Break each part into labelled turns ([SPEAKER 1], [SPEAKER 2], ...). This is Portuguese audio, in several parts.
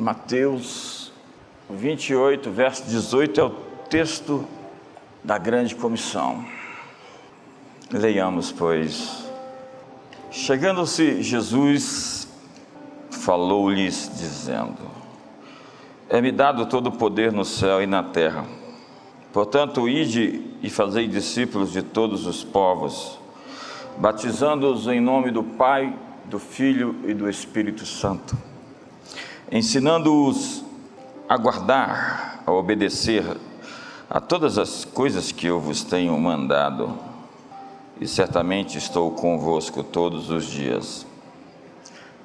[SPEAKER 1] Mateus 28, verso 18 é o texto da grande comissão. Leiamos, pois. Chegando-se Jesus, falou-lhes, dizendo: É-me dado todo o poder no céu e na terra. Portanto, ide e fazei discípulos de todos os povos, batizando-os em nome do Pai, do Filho e do Espírito Santo, ensinando-os a guardar, a obedecer a todas as coisas que eu vos tenho mandado, e certamente estou convosco todos os dias,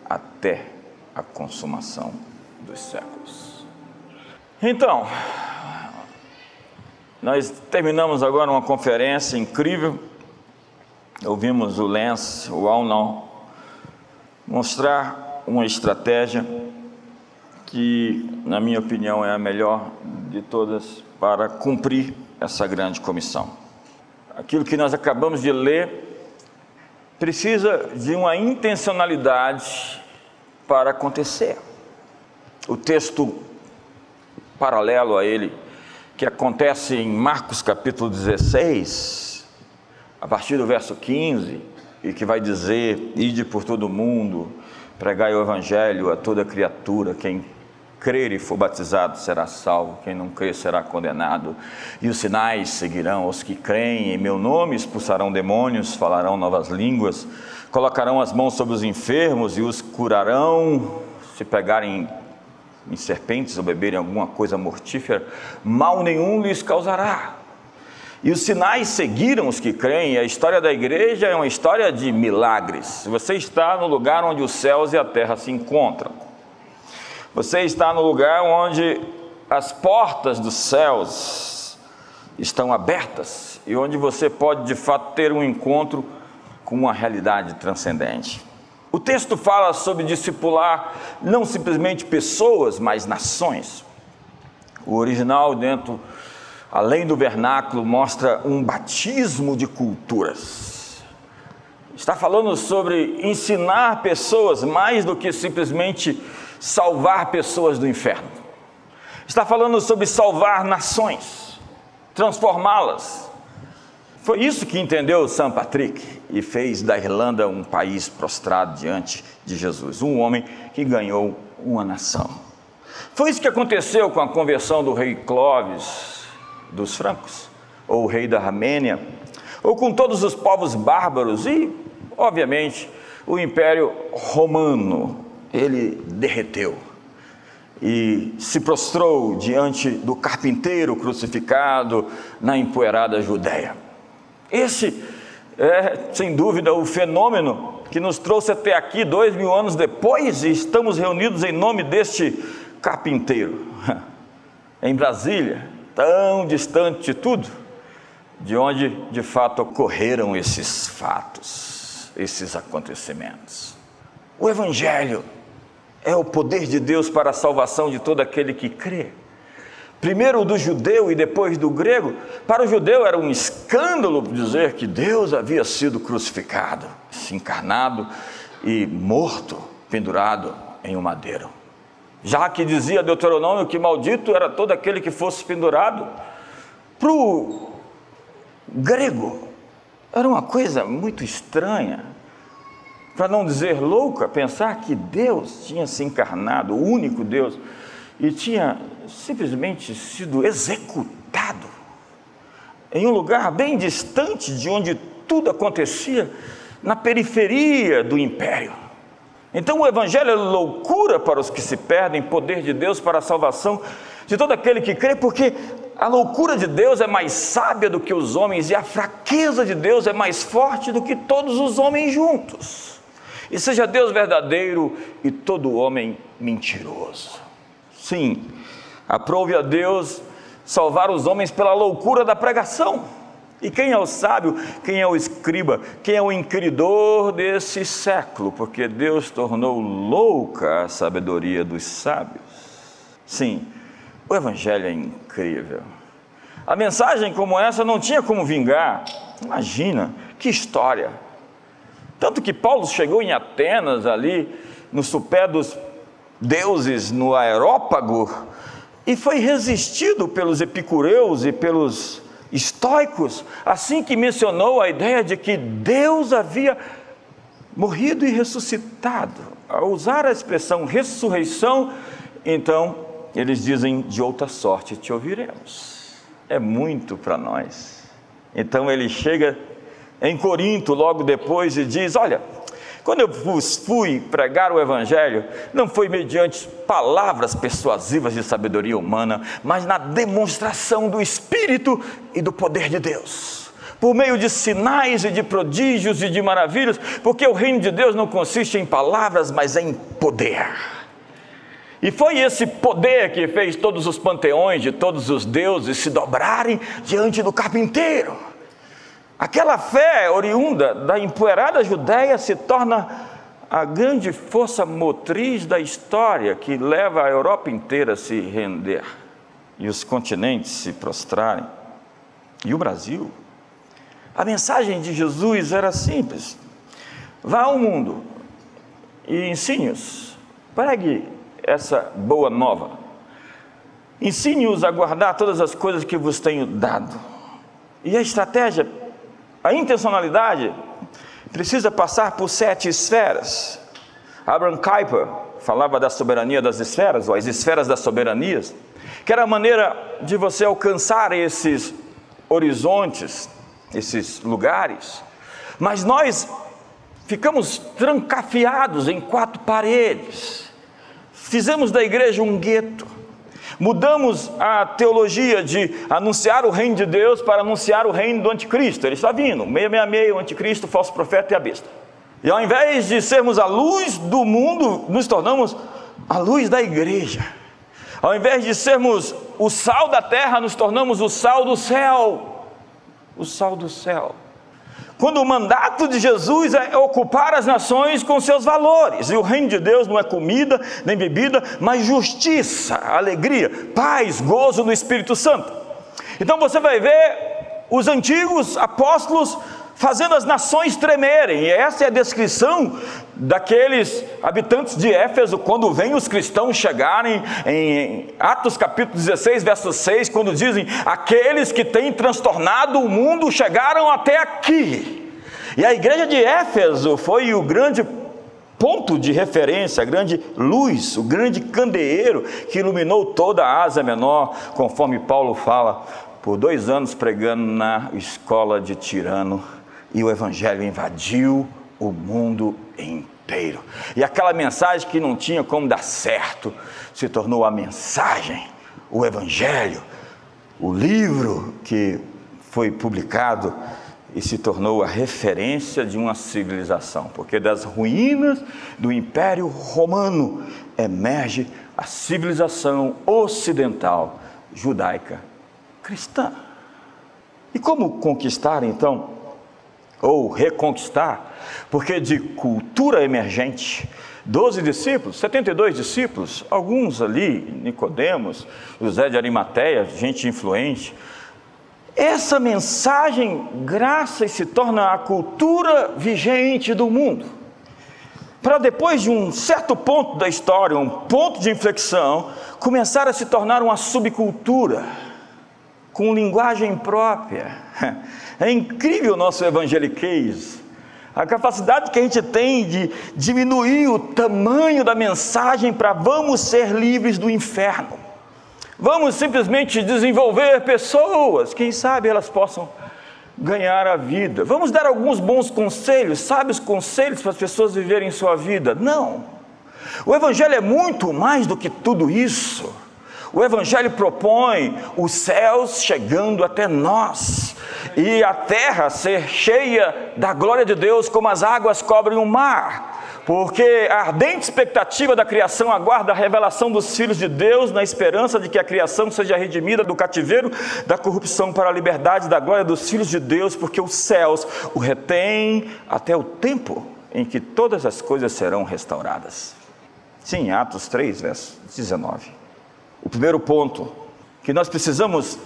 [SPEAKER 1] até a consumação dos séculos. Então, nós terminamos agora uma conferência incrível. Ouvimos o Lance, o Alnau, mostrar uma estratégia que, na minha opinião, é a melhor de todas para cumprir essa grande comissão. Aquilo que nós acabamos de ler precisa de uma intencionalidade para acontecer. O texto paralelo a ele que acontece em Marcos capítulo 16, a partir do verso 15, e que vai dizer: Ide por todo o mundo, pregai o evangelho a toda criatura, quem crer e for batizado será salvo, quem não crer será condenado. E os sinais seguirão os que creem em meu nome, expulsarão demônios, falarão novas línguas, colocarão as mãos sobre os enfermos e os curarão. Se pegarem em serpentes ou beberem alguma coisa mortífera, mal nenhum lhes causará. E os sinais seguiram os que creem, a história da igreja é uma história de milagres. Você está no lugar onde os céus e a terra se encontram. Você está no lugar onde as portas dos céus estão abertas e onde você pode de fato ter um encontro com uma realidade transcendente. O texto fala sobre discipular não simplesmente pessoas, mas nações. O original, dentro, além do vernáculo, mostra um batismo de culturas. Está falando sobre ensinar pessoas mais do que simplesmente salvar pessoas do inferno. Está falando sobre salvar nações, transformá-las, foi isso que entendeu São Patrick e fez da Irlanda um país prostrado diante de Jesus, um homem que ganhou uma nação. Foi isso que aconteceu com a conversão do rei Clovis dos francos, ou o rei da Armênia, ou com todos os povos bárbaros e, obviamente, o Império Romano. Ele derreteu e se prostrou diante do carpinteiro crucificado na empoeirada Judéia. Esse é, sem dúvida, o fenômeno que nos trouxe até aqui dois mil anos depois e estamos reunidos em nome deste carpinteiro, em Brasília, tão distante de tudo, de onde de fato ocorreram esses fatos, esses acontecimentos. O Evangelho é o poder de Deus para a salvação de todo aquele que crê primeiro do judeu e depois do grego, para o judeu era um escândalo dizer que Deus havia sido crucificado, encarnado e morto, pendurado em um madeiro. Já que dizia Deuteronômio que maldito era todo aquele que fosse pendurado, para o grego era uma coisa muito estranha, para não dizer louca, pensar que Deus tinha se encarnado, o único Deus, e tinha simplesmente sido executado em um lugar bem distante de onde tudo acontecia, na periferia do império. Então o Evangelho é loucura para os que se perdem, poder de Deus para a salvação de todo aquele que crê, porque a loucura de Deus é mais sábia do que os homens e a fraqueza de Deus é mais forte do que todos os homens juntos. E seja Deus verdadeiro e todo homem mentiroso. Sim, aprove a Deus salvar os homens pela loucura da pregação. E quem é o sábio? Quem é o escriba? Quem é o inquiridor desse século? Porque Deus tornou louca a sabedoria dos sábios. Sim, o Evangelho é incrível. A mensagem como essa não tinha como vingar. Imagina, que história. Tanto que Paulo chegou em Atenas ali, no supé dos deuses no aerópago e foi resistido pelos epicureus e pelos estoicos, assim que mencionou a ideia de que Deus havia morrido e ressuscitado. Ao usar a expressão ressurreição, então eles dizem: de outra sorte te ouviremos. É muito para nós. Então ele chega em Corinto logo depois e diz: Olha, quando eu vos fui pregar o Evangelho, não foi mediante palavras persuasivas de sabedoria humana, mas na demonstração do Espírito e do poder de Deus. Por meio de sinais e de prodígios e de maravilhas, porque o reino de Deus não consiste em palavras, mas em poder. E foi esse poder que fez todos os panteões de todos os deuses se dobrarem diante do carpinteiro. Aquela fé oriunda da empoeirada Judéia se torna a grande força motriz da história que leva a Europa inteira a se render e os continentes se prostrarem. E o Brasil? A mensagem de Jesus era simples: vá ao mundo e ensine-os, pregue essa boa nova, ensine-os a guardar todas as coisas que vos tenho dado. E a estratégia a intencionalidade precisa passar por sete esferas. Abraham Kuyper falava da soberania das esferas, ou as esferas das soberanias, que era a maneira de você alcançar esses horizontes, esses lugares. Mas nós ficamos trancafiados em quatro paredes. Fizemos da igreja um gueto. Mudamos a teologia de anunciar o reino de Deus para anunciar o reino do anticristo. Ele está vindo, 666, o anticristo, o falso profeta e a besta. E ao invés de sermos a luz do mundo, nos tornamos a luz da igreja. Ao invés de sermos o sal da terra, nos tornamos o sal do céu. O sal do céu. Quando o mandato de Jesus é ocupar as nações com seus valores, e o reino de Deus não é comida nem bebida, mas justiça, alegria, paz, gozo no Espírito Santo. Então você vai ver os antigos apóstolos fazendo as nações tremerem, e essa é a descrição daqueles habitantes de Éfeso, quando vêm os cristãos chegarem em Atos capítulo 16, verso 6, quando dizem: Aqueles que têm transtornado o mundo chegaram até aqui. E a igreja de Éfeso foi o grande ponto de referência, a grande luz, o grande candeeiro que iluminou toda a Ásia Menor, conforme Paulo fala, por dois anos pregando na escola de Tirano, e o Evangelho invadiu o mundo inteiro. E aquela mensagem que não tinha como dar certo se tornou a mensagem, o Evangelho, o livro que foi publicado e se tornou a referência de uma civilização, porque das ruínas do Império Romano emerge a civilização ocidental judaica cristã. E como conquistar então ou reconquistar, porque de cultura emergente, 12 discípulos, 72 discípulos, alguns ali, Nicodemos, José de Arimateia, gente influente. Essa mensagem graça se torna a cultura vigente do mundo. Para depois de um certo ponto da história, um ponto de inflexão, começar a se tornar uma subcultura com linguagem própria. É incrível o nosso evangeliquez, a capacidade que a gente tem de diminuir o tamanho da mensagem para vamos ser livres do inferno. Vamos simplesmente desenvolver pessoas, quem sabe elas possam ganhar a vida. Vamos dar alguns bons conselhos, sábios conselhos para as pessoas viverem sua vida. Não. O Evangelho é muito mais do que tudo isso. O Evangelho propõe os céus chegando até nós e a terra ser cheia da glória de Deus, como as águas cobrem o mar. Porque a ardente expectativa da criação aguarda a revelação dos filhos de Deus, na esperança de que a criação seja redimida do cativeiro da corrupção para a liberdade da glória dos filhos de Deus, porque os céus o retêm até o tempo em que todas as coisas serão restauradas. Sim, Atos 3, verso 19. O primeiro ponto que nós precisamos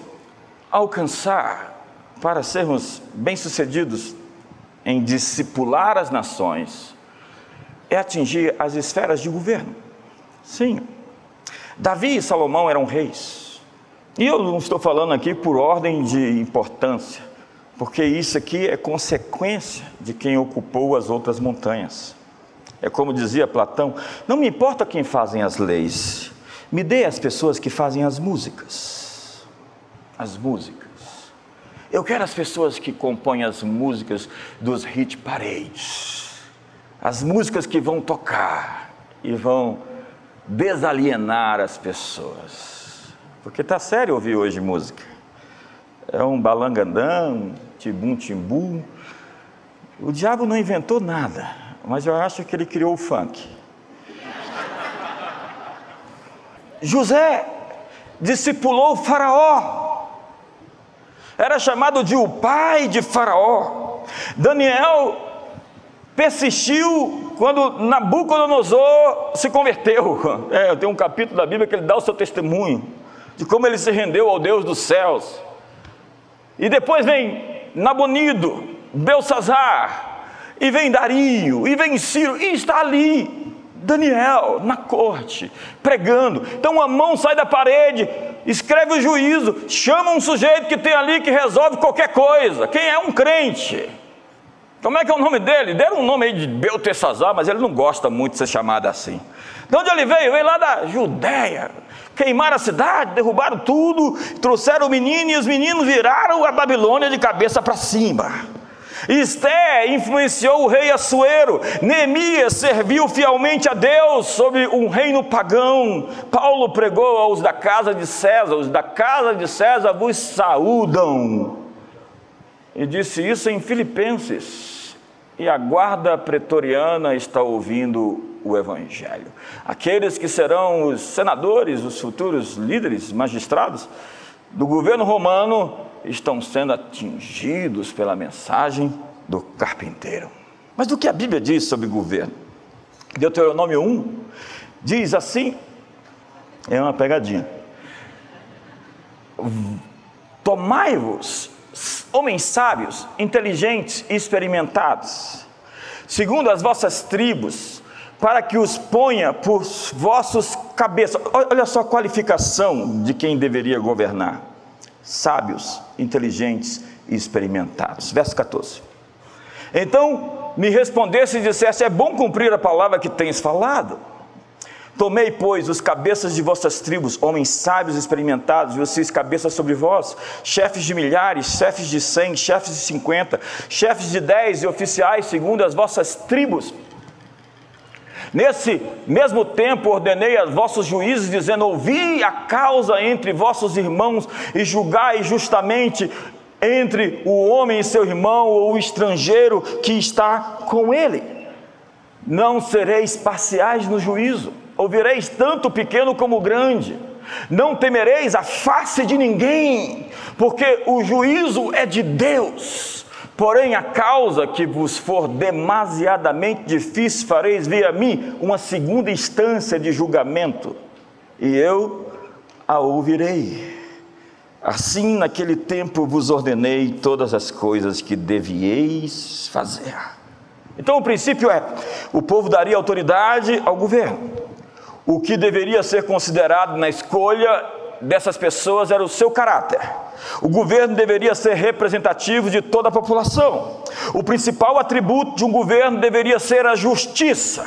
[SPEAKER 1] alcançar para sermos bem-sucedidos em discipular as nações é atingir as esferas de governo. Sim. Davi e Salomão eram reis. E eu não estou falando aqui por ordem de importância, porque isso aqui é consequência de quem ocupou as outras montanhas. É como dizia Platão: não me importa quem fazem as leis, me dê as pessoas que fazem as músicas. As músicas. Eu quero as pessoas que compõem as músicas dos hit parades. As músicas que vão tocar e vão desalienar as pessoas. Porque tá sério ouvir hoje música. É um balangandão, tibum timbu. O diabo não inventou nada, mas eu acho que ele criou o funk. José discipulou Faraó era chamado de o pai de Faraó. Daniel persistiu quando Nabucodonosor se converteu. É, tem um capítulo da Bíblia que ele dá o seu testemunho de como ele se rendeu ao Deus dos céus. E depois vem Nabonido, Belsazar, e vem Dario, e vem Ciro, e está ali Daniel na corte, pregando. Então a mão sai da parede, escreve o juízo, chama um sujeito que tem ali que resolve qualquer coisa. Quem é um crente? Como é que é o nome dele? Deram um nome aí de Beltesazar, mas ele não gosta muito de ser chamado assim. De onde ele veio? Veio lá da Judéia. Queimaram a cidade, derrubaram tudo, trouxeram o menino e os meninos viraram a Babilônia de cabeça para cima. Esté influenciou o rei Assuero, Neemias serviu fielmente a Deus sobre um reino pagão. Paulo pregou aos da casa de César, os da casa de César vos saúdam. E disse isso em Filipenses. E a guarda pretoriana está ouvindo o Evangelho. Aqueles que serão os senadores, os futuros líderes, magistrados do governo romano, estão sendo atingidos pela mensagem do carpinteiro. Mas do que a Bíblia diz sobre governo? Deuteronômio 1 diz assim: é uma pegadinha. Tomai-vos, homens sábios, inteligentes e experimentados, segundo as vossas tribos, para que os ponha por vossos cabeças. Olha só a qualificação de quem deveria governar sábios, inteligentes e experimentados. Verso 14. Então me respondesse e dissesse: É bom cumprir a palavra que tens falado. Tomei, pois, os cabeças de vossas tribos, homens sábios e experimentados, e vocês cabeças sobre vós, chefes de milhares, chefes de cem, chefes de cinquenta, chefes de dez e oficiais segundo as vossas tribos, Nesse mesmo tempo ordenei aos vossos juízes, dizendo: Ouvi a causa entre vossos irmãos e julgai justamente entre o homem e seu irmão ou o estrangeiro que está com ele. Não sereis parciais no juízo, ouvireis tanto o pequeno como o grande. Não temereis a face de ninguém, porque o juízo é de Deus Porém, a causa que vos for demasiadamente difícil, fareis via mim uma segunda instância de julgamento, e eu a ouvirei. Assim, naquele tempo vos ordenei todas as coisas que devieis fazer. Então, o princípio é: o povo daria autoridade ao governo. O que deveria ser considerado na escolha dessas pessoas era o seu caráter. O governo deveria ser representativo de toda a população. O principal atributo de um governo deveria ser a justiça.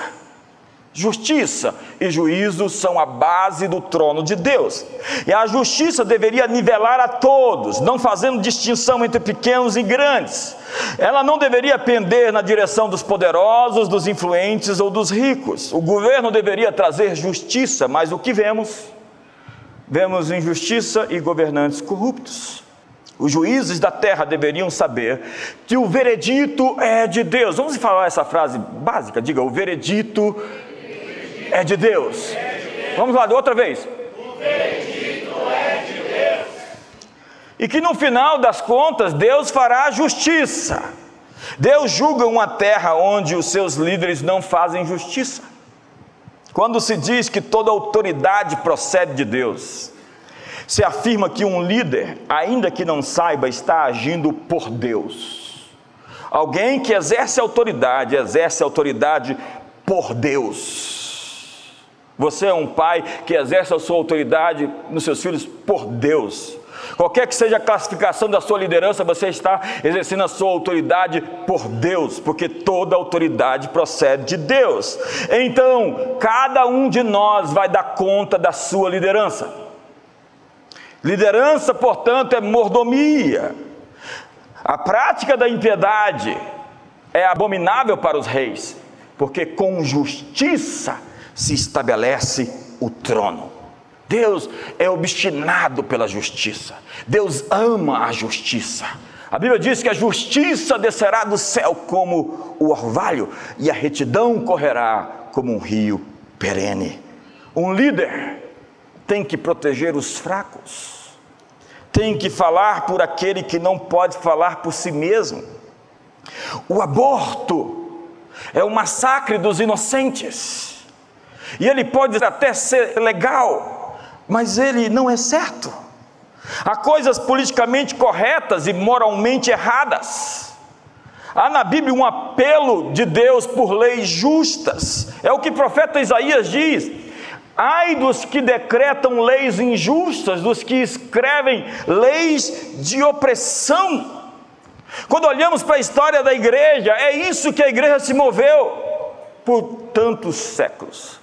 [SPEAKER 1] Justiça e juízo são a base do trono de Deus. E a justiça deveria nivelar a todos, não fazendo distinção entre pequenos e grandes. Ela não deveria pender na direção dos poderosos, dos influentes ou dos ricos. O governo deveria trazer justiça, mas o que vemos vemos injustiça e governantes corruptos. Os juízes da terra deveriam saber que o veredito é de Deus. Vamos falar essa frase básica? Diga: o veredito é de Deus. Vamos lá, outra vez. O veredito é de Deus. E que no final das contas Deus fará justiça. Deus julga uma terra onde os seus líderes não fazem justiça. Quando se diz que toda autoridade procede de Deus, se afirma que um líder, ainda que não saiba, está agindo por Deus. Alguém que exerce autoridade, exerce autoridade por Deus. Você é um pai que exerce a sua autoridade nos seus filhos por Deus. Qualquer que seja a classificação da sua liderança, você está exercendo a sua autoridade por Deus, porque toda autoridade procede de Deus. Então, cada um de nós vai dar conta da sua liderança. Liderança, portanto, é mordomia. A prática da impiedade é abominável para os reis, porque com justiça se estabelece o trono. Deus é obstinado pela justiça. Deus ama a justiça. A Bíblia diz que a justiça descerá do céu como o orvalho e a retidão correrá como um rio perene. Um líder tem que proteger os fracos, tem que falar por aquele que não pode falar por si mesmo. O aborto é o massacre dos inocentes, e ele pode até ser legal, mas ele não é certo. Há coisas politicamente corretas e moralmente erradas. Há na Bíblia um apelo de Deus por leis justas. É o que o profeta Isaías diz. Ai dos que decretam leis injustas, dos que escrevem leis de opressão. Quando olhamos para a história da igreja, é isso que a igreja se moveu por tantos séculos.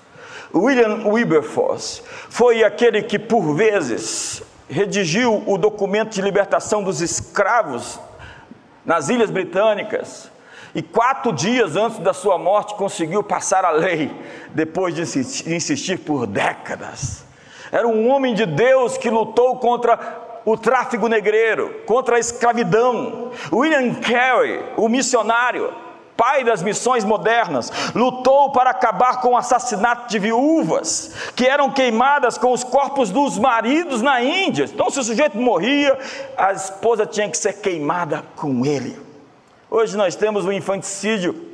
[SPEAKER 1] William Wilberforce foi aquele que, por vezes, redigiu o documento de libertação dos escravos nas Ilhas Britânicas e quatro dias antes da sua morte conseguiu passar a lei, depois de insistir por décadas. Era um homem de Deus que lutou contra o tráfico negreiro, contra a escravidão. William Carey, o missionário, pai das missões modernas, lutou para acabar com o assassinato de viúvas que eram queimadas com os corpos dos maridos na Índia. Então, se o sujeito morria, a esposa tinha que ser queimada com ele. Hoje nós temos o infanticídio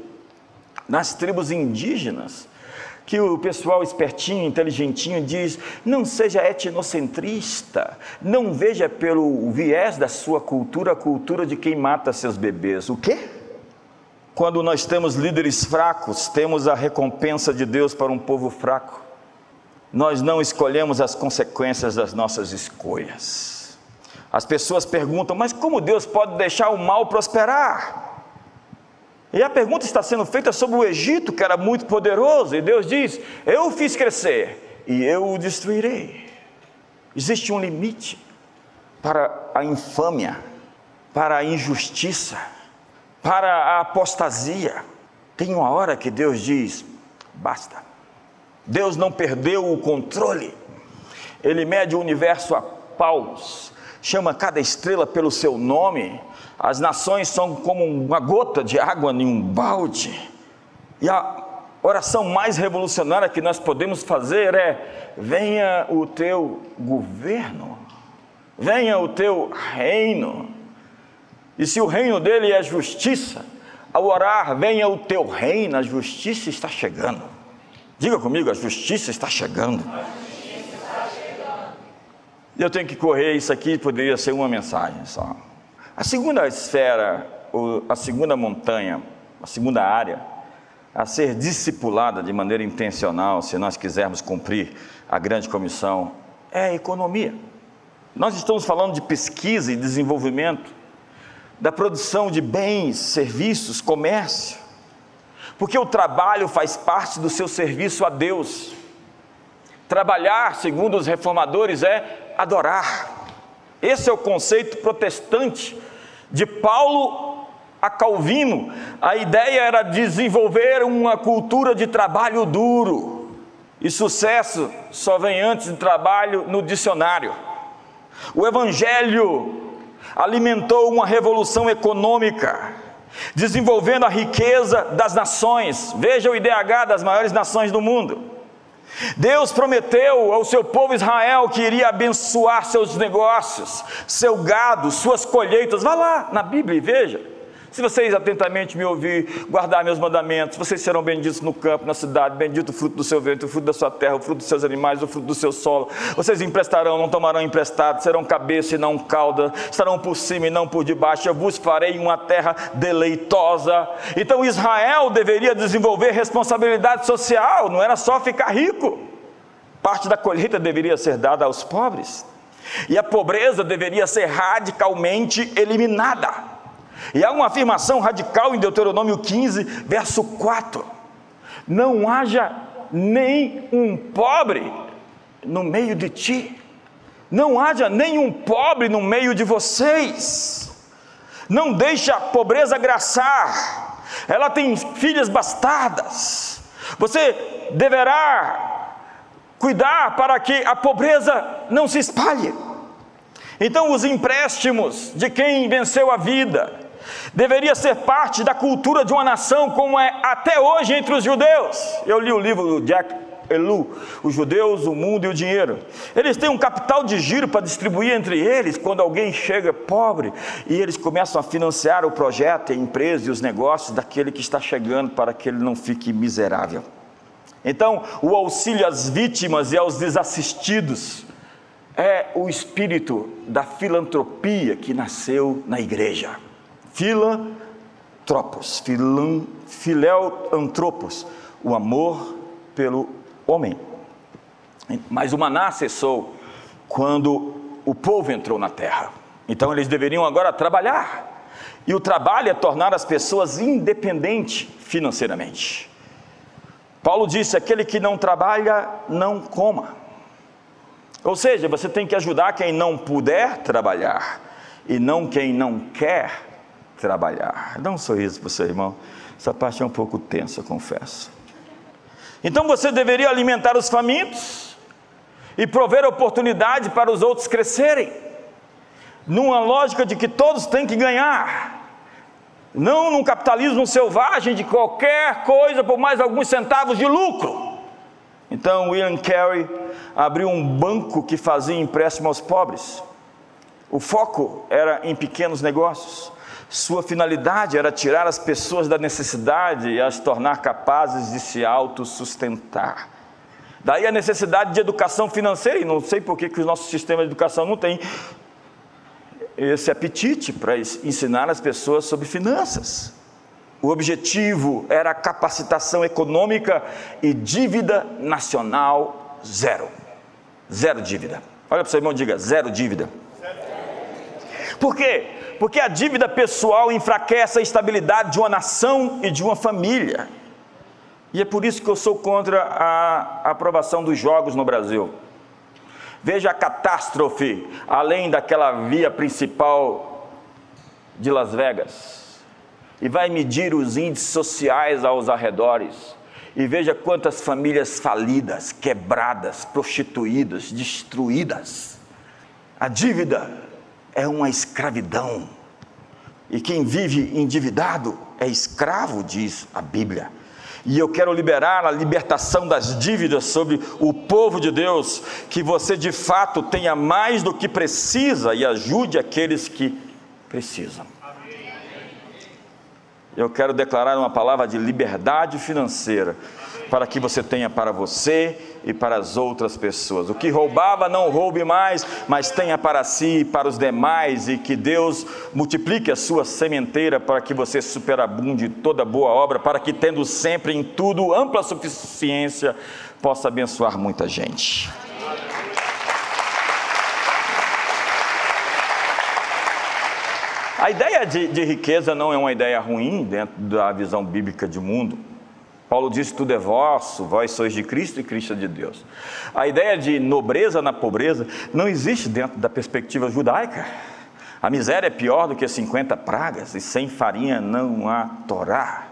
[SPEAKER 1] nas tribos indígenas que o pessoal espertinho, inteligentinho diz: não seja etnocentrista, não veja pelo viés da sua cultura a cultura de quem mata seus bebês. O quê? Quando nós temos líderes fracos, temos a recompensa de Deus para um povo fraco. Nós não escolhemos as consequências das nossas escolhas. As pessoas perguntam, mas como Deus pode deixar o mal prosperar? E a pergunta está sendo feita sobre o Egito, que era muito poderoso, e Deus diz: Eu o fiz crescer e eu o destruirei. Existe um limite para a infâmia, para a injustiça para a apostasia. Tem uma hora que Deus diz: basta. Deus não perdeu o controle. Ele mede o universo a paus, chama cada estrela pelo seu nome. As nações são como uma gota de água em um balde. E a oração mais revolucionária que nós podemos fazer é: venha o teu governo, venha o teu reino e se o reino dele é justiça, ao orar, venha o teu reino, a justiça está chegando. Diga comigo, a justiça está chegando. E eu tenho que correr, isso aqui poderia ser uma mensagem só. A segunda esfera, a segunda montanha, a segunda área, a ser discipulada de maneira intencional, se nós quisermos cumprir a grande comissão, é a economia. Nós estamos falando de pesquisa e desenvolvimento, da produção de bens, serviços, comércio, porque o trabalho faz parte do seu serviço a Deus. Trabalhar, segundo os reformadores, é adorar. Esse é o conceito protestante de Paulo a Calvino. A ideia era desenvolver uma cultura de trabalho duro. E sucesso só vem antes de trabalho no dicionário. O evangelho alimentou uma revolução econômica, desenvolvendo a riqueza das nações. Veja o IDH das maiores nações do mundo. Deus prometeu ao seu povo Israel que iria abençoar seus negócios, seu gado, suas colheitas. Vá lá na Bíblia e veja. Se vocês atentamente me ouvir, guardar meus mandamentos, vocês serão benditos no campo, na cidade, bendito o fruto do seu vento, o fruto da sua terra, o fruto dos seus animais, o fruto do seu solo. Vocês emprestarão, não tomarão emprestado, serão cabeça e não cauda, estarão por cima e não por debaixo. Eu vos farei uma terra deleitosa. Então Israel deveria desenvolver responsabilidade social, não era só ficar rico. Parte da colheita deveria ser dada aos pobres. E a pobreza deveria ser radicalmente eliminada. E há uma afirmação radical em Deuteronômio 15, verso 4: Não haja nem um pobre no meio de ti, não haja nenhum pobre no meio de vocês, não deixe a pobreza graçar, ela tem filhas bastardas, você deverá cuidar para que a pobreza não se espalhe. Então, os empréstimos de quem venceu a vida deveria ser parte da cultura de uma nação, como é até hoje entre os judeus. Eu li o livro do Jack Elu, os judeus, o mundo e o dinheiro. Eles têm um capital de giro para distribuir entre eles quando alguém chega pobre e eles começam a financiar o projeto, a empresa e os negócios daquele que está chegando para que ele não fique miserável. Então, o auxílio às vítimas e aos desassistidos é o espírito da filantropia que nasceu na igreja. Filantropos, filan, antropos, o amor pelo homem. Mas o maná cessou quando o povo entrou na terra. Então eles deveriam agora trabalhar. E o trabalho é tornar as pessoas independentes financeiramente. Paulo disse: aquele que não trabalha, não coma. Ou seja, você tem que ajudar quem não puder trabalhar e não quem não quer trabalhar. Dá um sorriso para o seu irmão. Essa parte é um pouco tensa, confesso. Então você deveria alimentar os famintos e prover oportunidade para os outros crescerem, numa lógica de que todos têm que ganhar não num capitalismo selvagem de qualquer coisa por mais alguns centavos de lucro. Então William Carey abriu um banco que fazia empréstimo aos pobres. O foco era em pequenos negócios. Sua finalidade era tirar as pessoas da necessidade e as tornar capazes de se autossustentar. Daí a necessidade de educação financeira, e não sei por que, que o nosso sistema de educação não tem esse apetite para ensinar as pessoas sobre finanças. O objetivo era capacitação econômica e dívida nacional zero. Zero dívida. Olha para o seu irmão diga: zero dívida. Por quê? Porque a dívida pessoal enfraquece a estabilidade de uma nação e de uma família. E é por isso que eu sou contra a aprovação dos jogos no Brasil. Veja a catástrofe além daquela via principal de Las Vegas. E vai medir os índices sociais aos arredores. E veja quantas famílias falidas, quebradas, prostituídas, destruídas. A dívida é uma escravidão. E quem vive endividado é escravo, diz a Bíblia e eu quero liberar a libertação das dívidas sobre o povo de Deus, que você de fato tenha mais do que precisa e ajude aqueles que precisam. Eu quero declarar uma palavra de liberdade financeira para que você tenha para você e para as outras pessoas. O que roubava, não roube mais, mas tenha para si e para os demais, e que Deus multiplique a sua sementeira para que você superabunde toda boa obra, para que, tendo sempre em tudo ampla suficiência, possa abençoar muita gente. A ideia de, de riqueza não é uma ideia ruim dentro da visão bíblica de mundo. Paulo diz: tudo é vosso, vós sois de Cristo e Cristo é de Deus. A ideia de nobreza na pobreza não existe dentro da perspectiva judaica. A miséria é pior do que 50 pragas e sem farinha não há Torá.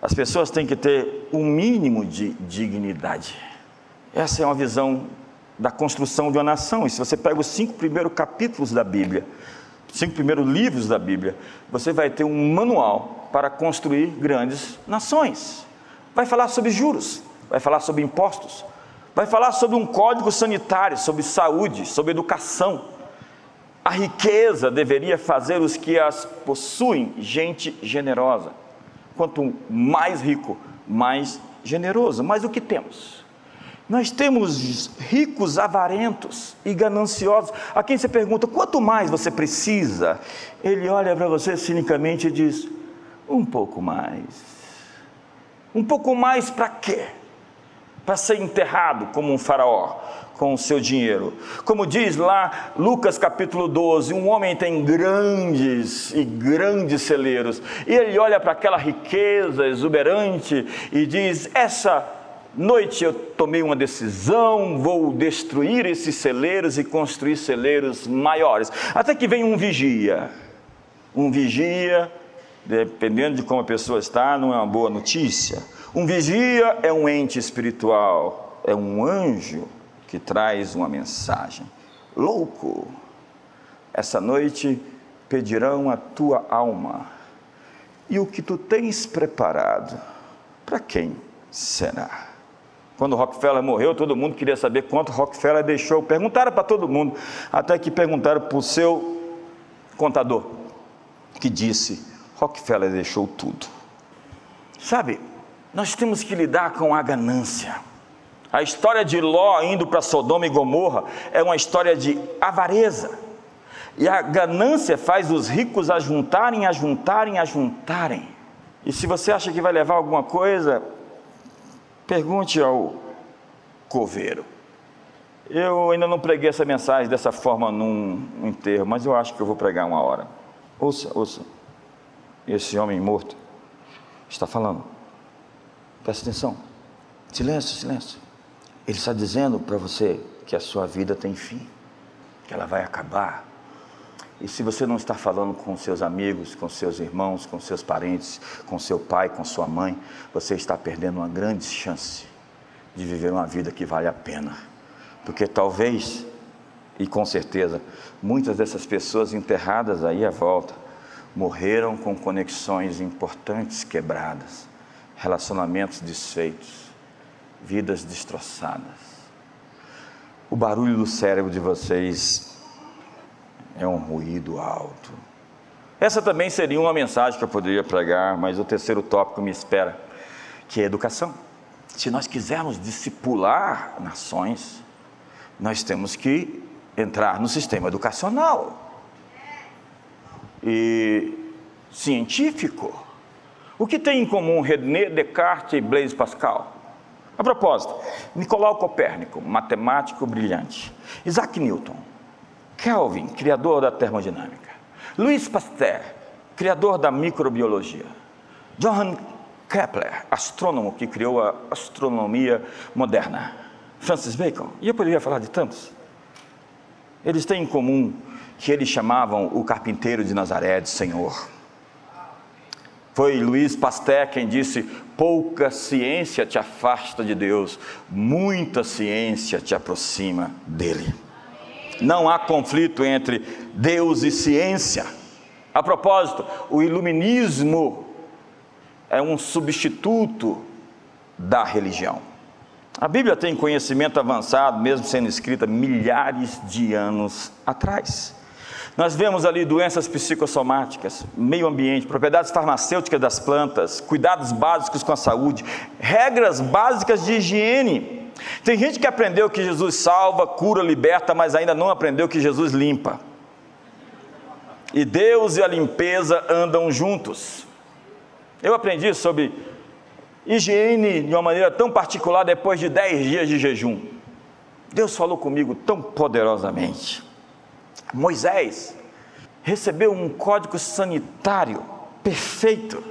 [SPEAKER 1] As pessoas têm que ter um mínimo de dignidade. Essa é uma visão da construção de uma nação. E se você pega os cinco primeiros capítulos da Bíblia, cinco primeiros livros da Bíblia, você vai ter um manual para construir grandes nações vai falar sobre juros, vai falar sobre impostos, vai falar sobre um código sanitário, sobre saúde, sobre educação. A riqueza deveria fazer os que as possuem gente generosa. Quanto mais rico, mais generoso. Mas o que temos? Nós temos ricos avarentos e gananciosos. A quem você pergunta, quanto mais você precisa? Ele olha para você cinicamente e diz: um pouco mais. Um pouco mais para quê? para ser enterrado como um faraó com o seu dinheiro. Como diz lá Lucas capítulo 12, um homem tem grandes e grandes celeiros, e ele olha para aquela riqueza exuberante e diz: Essa noite eu tomei uma decisão, vou destruir esses celeiros e construir celeiros maiores. Até que vem um vigia. Um vigia, dependendo de como a pessoa está, não é uma boa notícia. Um vigia é um ente espiritual, é um anjo que traz uma mensagem. Louco, essa noite pedirão a tua alma, e o que tu tens preparado, para quem será? Quando Rockefeller morreu, todo mundo queria saber quanto Rockefeller deixou. Perguntaram para todo mundo, até que perguntaram para o seu contador, que disse: Rockefeller deixou tudo. Sabe, nós temos que lidar com a ganância. A história de Ló indo para Sodoma e Gomorra é uma história de avareza. E a ganância faz os ricos ajuntarem, ajuntarem, ajuntarem. E se você acha que vai levar alguma coisa, pergunte ao coveiro. Eu ainda não preguei essa mensagem dessa forma num enterro, mas eu acho que eu vou pregar uma hora. Ouça, ouça. Esse homem morto está falando. Presta atenção. Silêncio, silêncio. Ele está dizendo para você que a sua vida tem fim, que ela vai acabar. E se você não está falando com seus amigos, com seus irmãos, com seus parentes, com seu pai, com sua mãe, você está perdendo uma grande chance de viver uma vida que vale a pena. Porque talvez, e com certeza, muitas dessas pessoas enterradas aí à volta morreram com conexões importantes quebradas, relacionamentos desfeitos vidas destroçadas. O barulho do cérebro de vocês é um ruído alto. Essa também seria uma mensagem que eu poderia pregar, mas o terceiro tópico me espera, que é educação. Se nós quisermos discipular nações, nós temos que entrar no sistema educacional e científico. O que tem em comum René Descartes e Blaise Pascal? A propósito, Nicolau Copérnico, matemático brilhante, Isaac Newton, Kelvin, criador da termodinâmica, Louis Pasteur, criador da microbiologia, Johann Kepler, astrônomo que criou a astronomia moderna, Francis Bacon, e eu poderia falar de tantos. Eles têm em comum que eles chamavam o carpinteiro de Nazaré de Senhor. Foi Luiz Pasteur quem disse: pouca ciência te afasta de Deus, muita ciência te aproxima dele. Não há conflito entre Deus e ciência. A propósito, o iluminismo é um substituto da religião. A Bíblia tem conhecimento avançado, mesmo sendo escrita milhares de anos atrás. Nós vemos ali doenças psicossomáticas, meio ambiente, propriedades farmacêuticas das plantas, cuidados básicos com a saúde, regras básicas de higiene. Tem gente que aprendeu que Jesus salva, cura, liberta, mas ainda não aprendeu que Jesus limpa. E Deus e a limpeza andam juntos. Eu aprendi sobre higiene de uma maneira tão particular depois de dez dias de jejum. Deus falou comigo tão poderosamente. Moisés recebeu um código sanitário perfeito.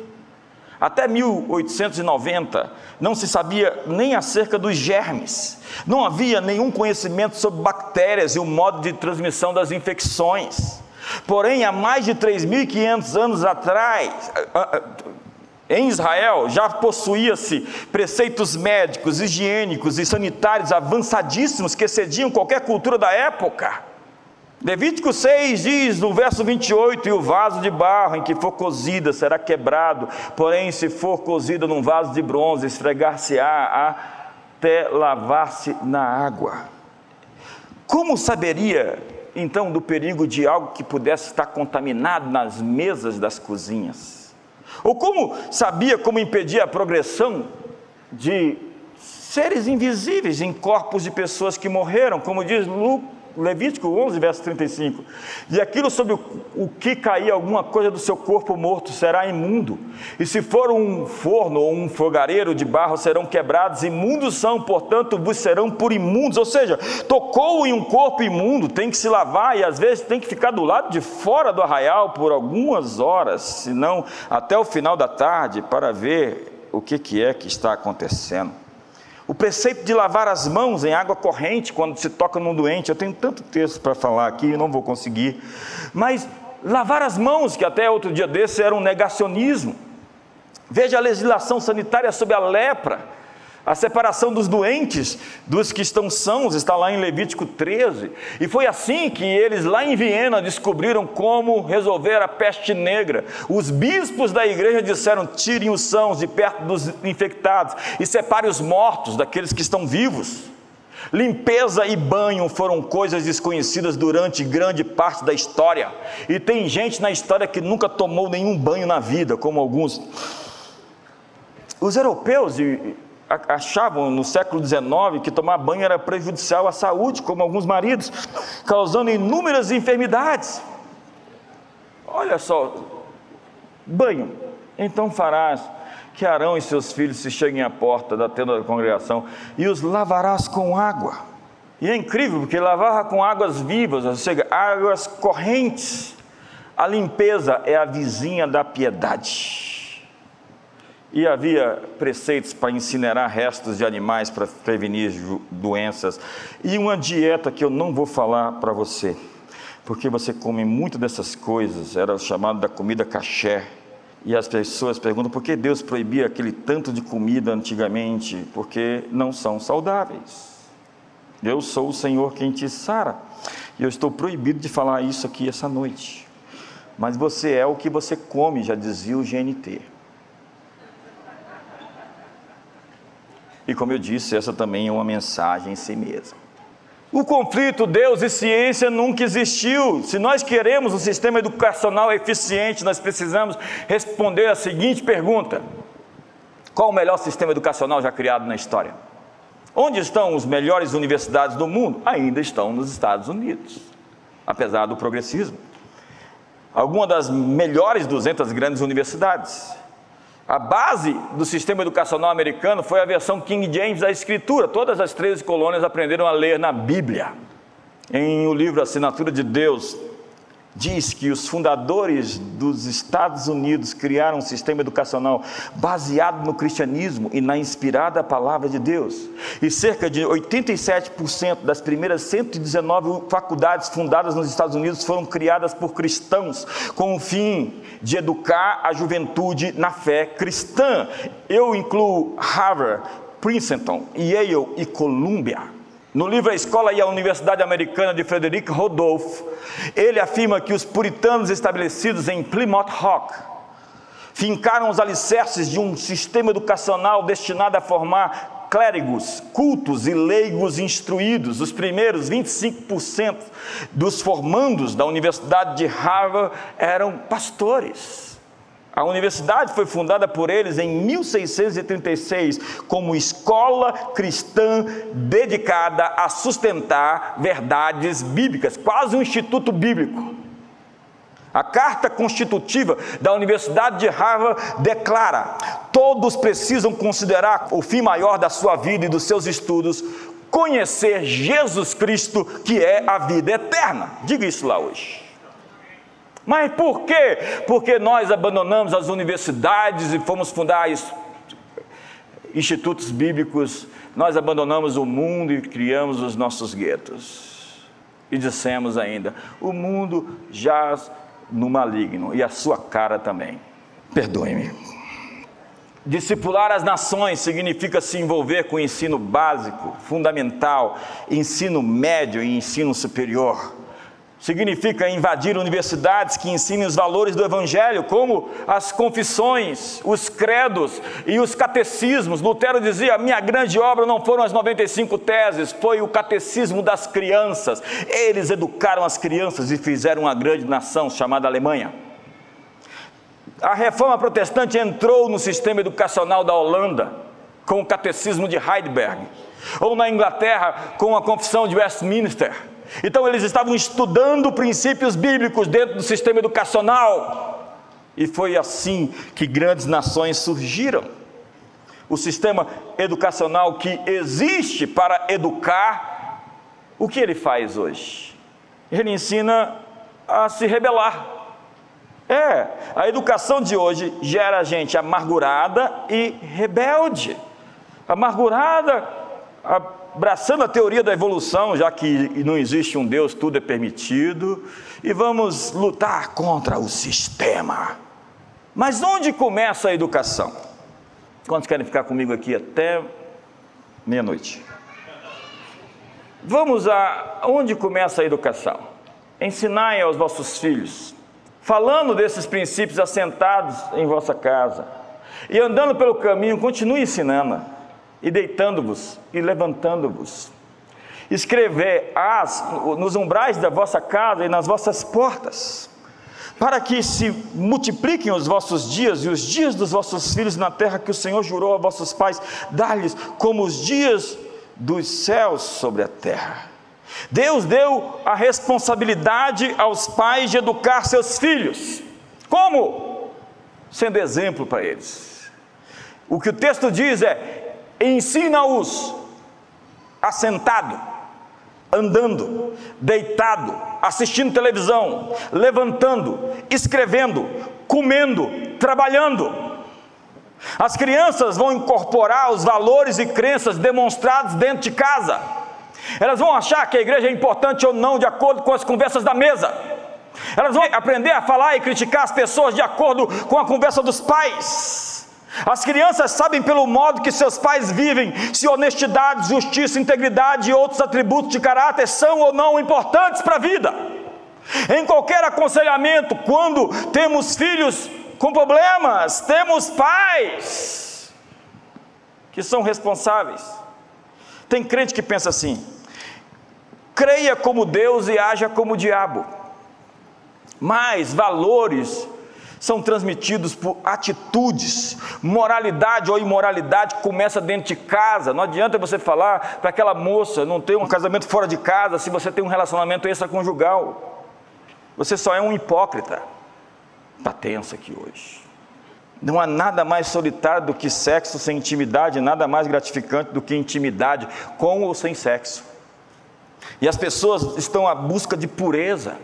[SPEAKER 1] Até 1890 não se sabia nem acerca dos germes, não havia nenhum conhecimento sobre bactérias e o modo de transmissão das infecções. Porém, há mais de 3.500 anos atrás, em Israel já possuía-se preceitos médicos, higiênicos e sanitários avançadíssimos que excediam qualquer cultura da época. Levítico 6 diz no verso 28: E o vaso de barro em que for cozida será quebrado, porém, se for cozida num vaso de bronze, esfregar-se-á até lavar-se na água. Como saberia então do perigo de algo que pudesse estar contaminado nas mesas das cozinhas? Ou como sabia como impedir a progressão de seres invisíveis em corpos de pessoas que morreram, como diz Lucas? Levítico 11, verso 35. E aquilo sobre o, que cair alguma coisa do seu corpo morto será imundo. E se for um forno ou um fogareiro de barro, serão quebrados. Imundos são, portanto, vos serão por imundos. Ou seja, tocou em um corpo imundo, tem que se lavar e às vezes tem que ficar do lado de fora do arraial por algumas horas, se não até o final da tarde, para ver o que, que é que está acontecendo. O preceito de lavar as mãos em água corrente quando se toca num doente. Eu tenho tanto texto para falar aqui, não vou conseguir. Mas lavar as mãos, que até outro dia desse era um negacionismo. Veja a legislação sanitária sobre a lepra a separação dos doentes dos que estão sãos está lá em Levítico 13. E foi assim que eles, lá em Viena, descobriram como resolver a peste negra. Os bispos da igreja disseram: tirem os sãos de perto dos infectados e separe os mortos daqueles que estão vivos. Limpeza e banho foram coisas desconhecidas durante grande parte da história. E tem gente na história que nunca tomou nenhum banho na vida, como alguns. Os europeus e achavam no século XIX que tomar banho era prejudicial à saúde, como alguns maridos, causando inúmeras enfermidades. Olha só, banho. Então farás que Arão e seus filhos se cheguem à porta da tenda da congregação e os lavarás com água. E é incrível, porque lavar com águas vivas, ou seja, águas correntes. A limpeza é a vizinha da piedade e havia preceitos para incinerar restos de animais para prevenir doenças e uma dieta que eu não vou falar para você, porque você come muito dessas coisas, era chamado da comida caché. E as pessoas perguntam por que Deus proibia aquele tanto de comida antigamente, porque não são saudáveis. Eu sou o Senhor quem te sara, e eu estou proibido de falar isso aqui essa noite. Mas você é o que você come, já dizia o GNT. E como eu disse, essa também é uma mensagem em si mesma. O conflito Deus e ciência nunca existiu. Se nós queremos um sistema educacional eficiente, nós precisamos responder a seguinte pergunta: Qual o melhor sistema educacional já criado na história? Onde estão as melhores universidades do mundo? Ainda estão nos Estados Unidos, apesar do progressismo. Algumas das melhores 200 grandes universidades a base do sistema educacional americano foi a versão King James da Escritura. Todas as 13 colônias aprenderam a ler na Bíblia. Em o livro Assinatura de Deus, diz que os fundadores dos Estados Unidos criaram um sistema educacional baseado no cristianismo e na inspirada palavra de Deus. E cerca de 87% das primeiras 119 faculdades fundadas nos Estados Unidos foram criadas por cristãos, com o fim de educar a juventude na fé cristã. Eu incluo Harvard, Princeton, Yale e Columbia. No livro A Escola e a Universidade Americana de Frederick Rodolph, ele afirma que os puritanos estabelecidos em Plymouth Rock fincaram os alicerces de um sistema educacional destinado a formar clérigos, cultos e leigos instruídos. Os primeiros 25% dos formandos da Universidade de Harvard eram pastores. A universidade foi fundada por eles em 1636 como escola cristã dedicada a sustentar verdades bíblicas, quase um instituto bíblico. A carta constitutiva da Universidade de Harvard declara: todos precisam considerar o fim maior da sua vida e dos seus estudos, conhecer Jesus Cristo, que é a vida eterna. Diga isso lá hoje. Mas por quê? Porque nós abandonamos as universidades e fomos fundar institutos bíblicos, nós abandonamos o mundo e criamos os nossos guetos. E dissemos ainda: o mundo jaz no maligno e a sua cara também. Perdoe-me. Discipular as nações significa se envolver com o ensino básico, fundamental, ensino médio e ensino superior significa invadir universidades que ensinem os valores do Evangelho, como as confissões, os credos e os catecismos. Lutero dizia: minha grande obra não foram as 95 teses, foi o catecismo das crianças. Eles educaram as crianças e fizeram uma grande nação chamada Alemanha. A reforma protestante entrou no sistema educacional da Holanda, com o catecismo de Heidelberg, ou na Inglaterra, com a confissão de Westminster Então eles estavam estudando princípios bíblicos dentro do sistema educacional. E foi assim que grandes nações surgiram. O sistema educacional que existe para educar, o que ele faz hoje? Ele ensina a se rebelar. É, a educação de hoje gera gente amargurada e rebelde. Amargurada, abraçando a teoria da evolução, já que não existe um Deus, tudo é permitido, e vamos lutar contra o sistema. Mas onde começa a educação? Quantos querem ficar comigo aqui até meia-noite? Vamos a onde começa a educação? Ensinai aos vossos filhos, falando desses princípios assentados em vossa casa, e andando pelo caminho, continue ensinando e deitando-vos e levantando-vos. Escrever as nos umbrais da vossa casa e nas vossas portas, para que se multipliquem os vossos dias e os dias dos vossos filhos na terra que o Senhor jurou a vossos pais, dar-lhes como os dias dos céus sobre a terra. Deus deu a responsabilidade aos pais de educar seus filhos. Como? Sendo exemplo para eles. O que o texto diz é: ensina-os assentado, andando, deitado, assistindo televisão, levantando, escrevendo, comendo, trabalhando. As crianças vão incorporar os valores e crenças demonstrados dentro de casa. Elas vão achar que a igreja é importante ou não de acordo com as conversas da mesa. Elas vão aprender a falar e criticar as pessoas de acordo com a conversa dos pais. As crianças sabem pelo modo que seus pais vivem se honestidade, justiça, integridade e outros atributos de caráter são ou não importantes para a vida. Em qualquer aconselhamento, quando temos filhos com problemas, temos pais que são responsáveis. Tem crente que pensa assim: creia como Deus e haja como o diabo. Mas valores são transmitidos por atitudes. Moralidade ou imoralidade começa dentro de casa. Não adianta você falar para aquela moça não ter um casamento fora de casa se você tem um relacionamento extraconjugal. Você só é um hipócrita. Está tenso aqui hoje. Não há nada mais solitário do que sexo sem intimidade, nada mais gratificante do que intimidade, com ou sem sexo. E as pessoas estão à busca de pureza.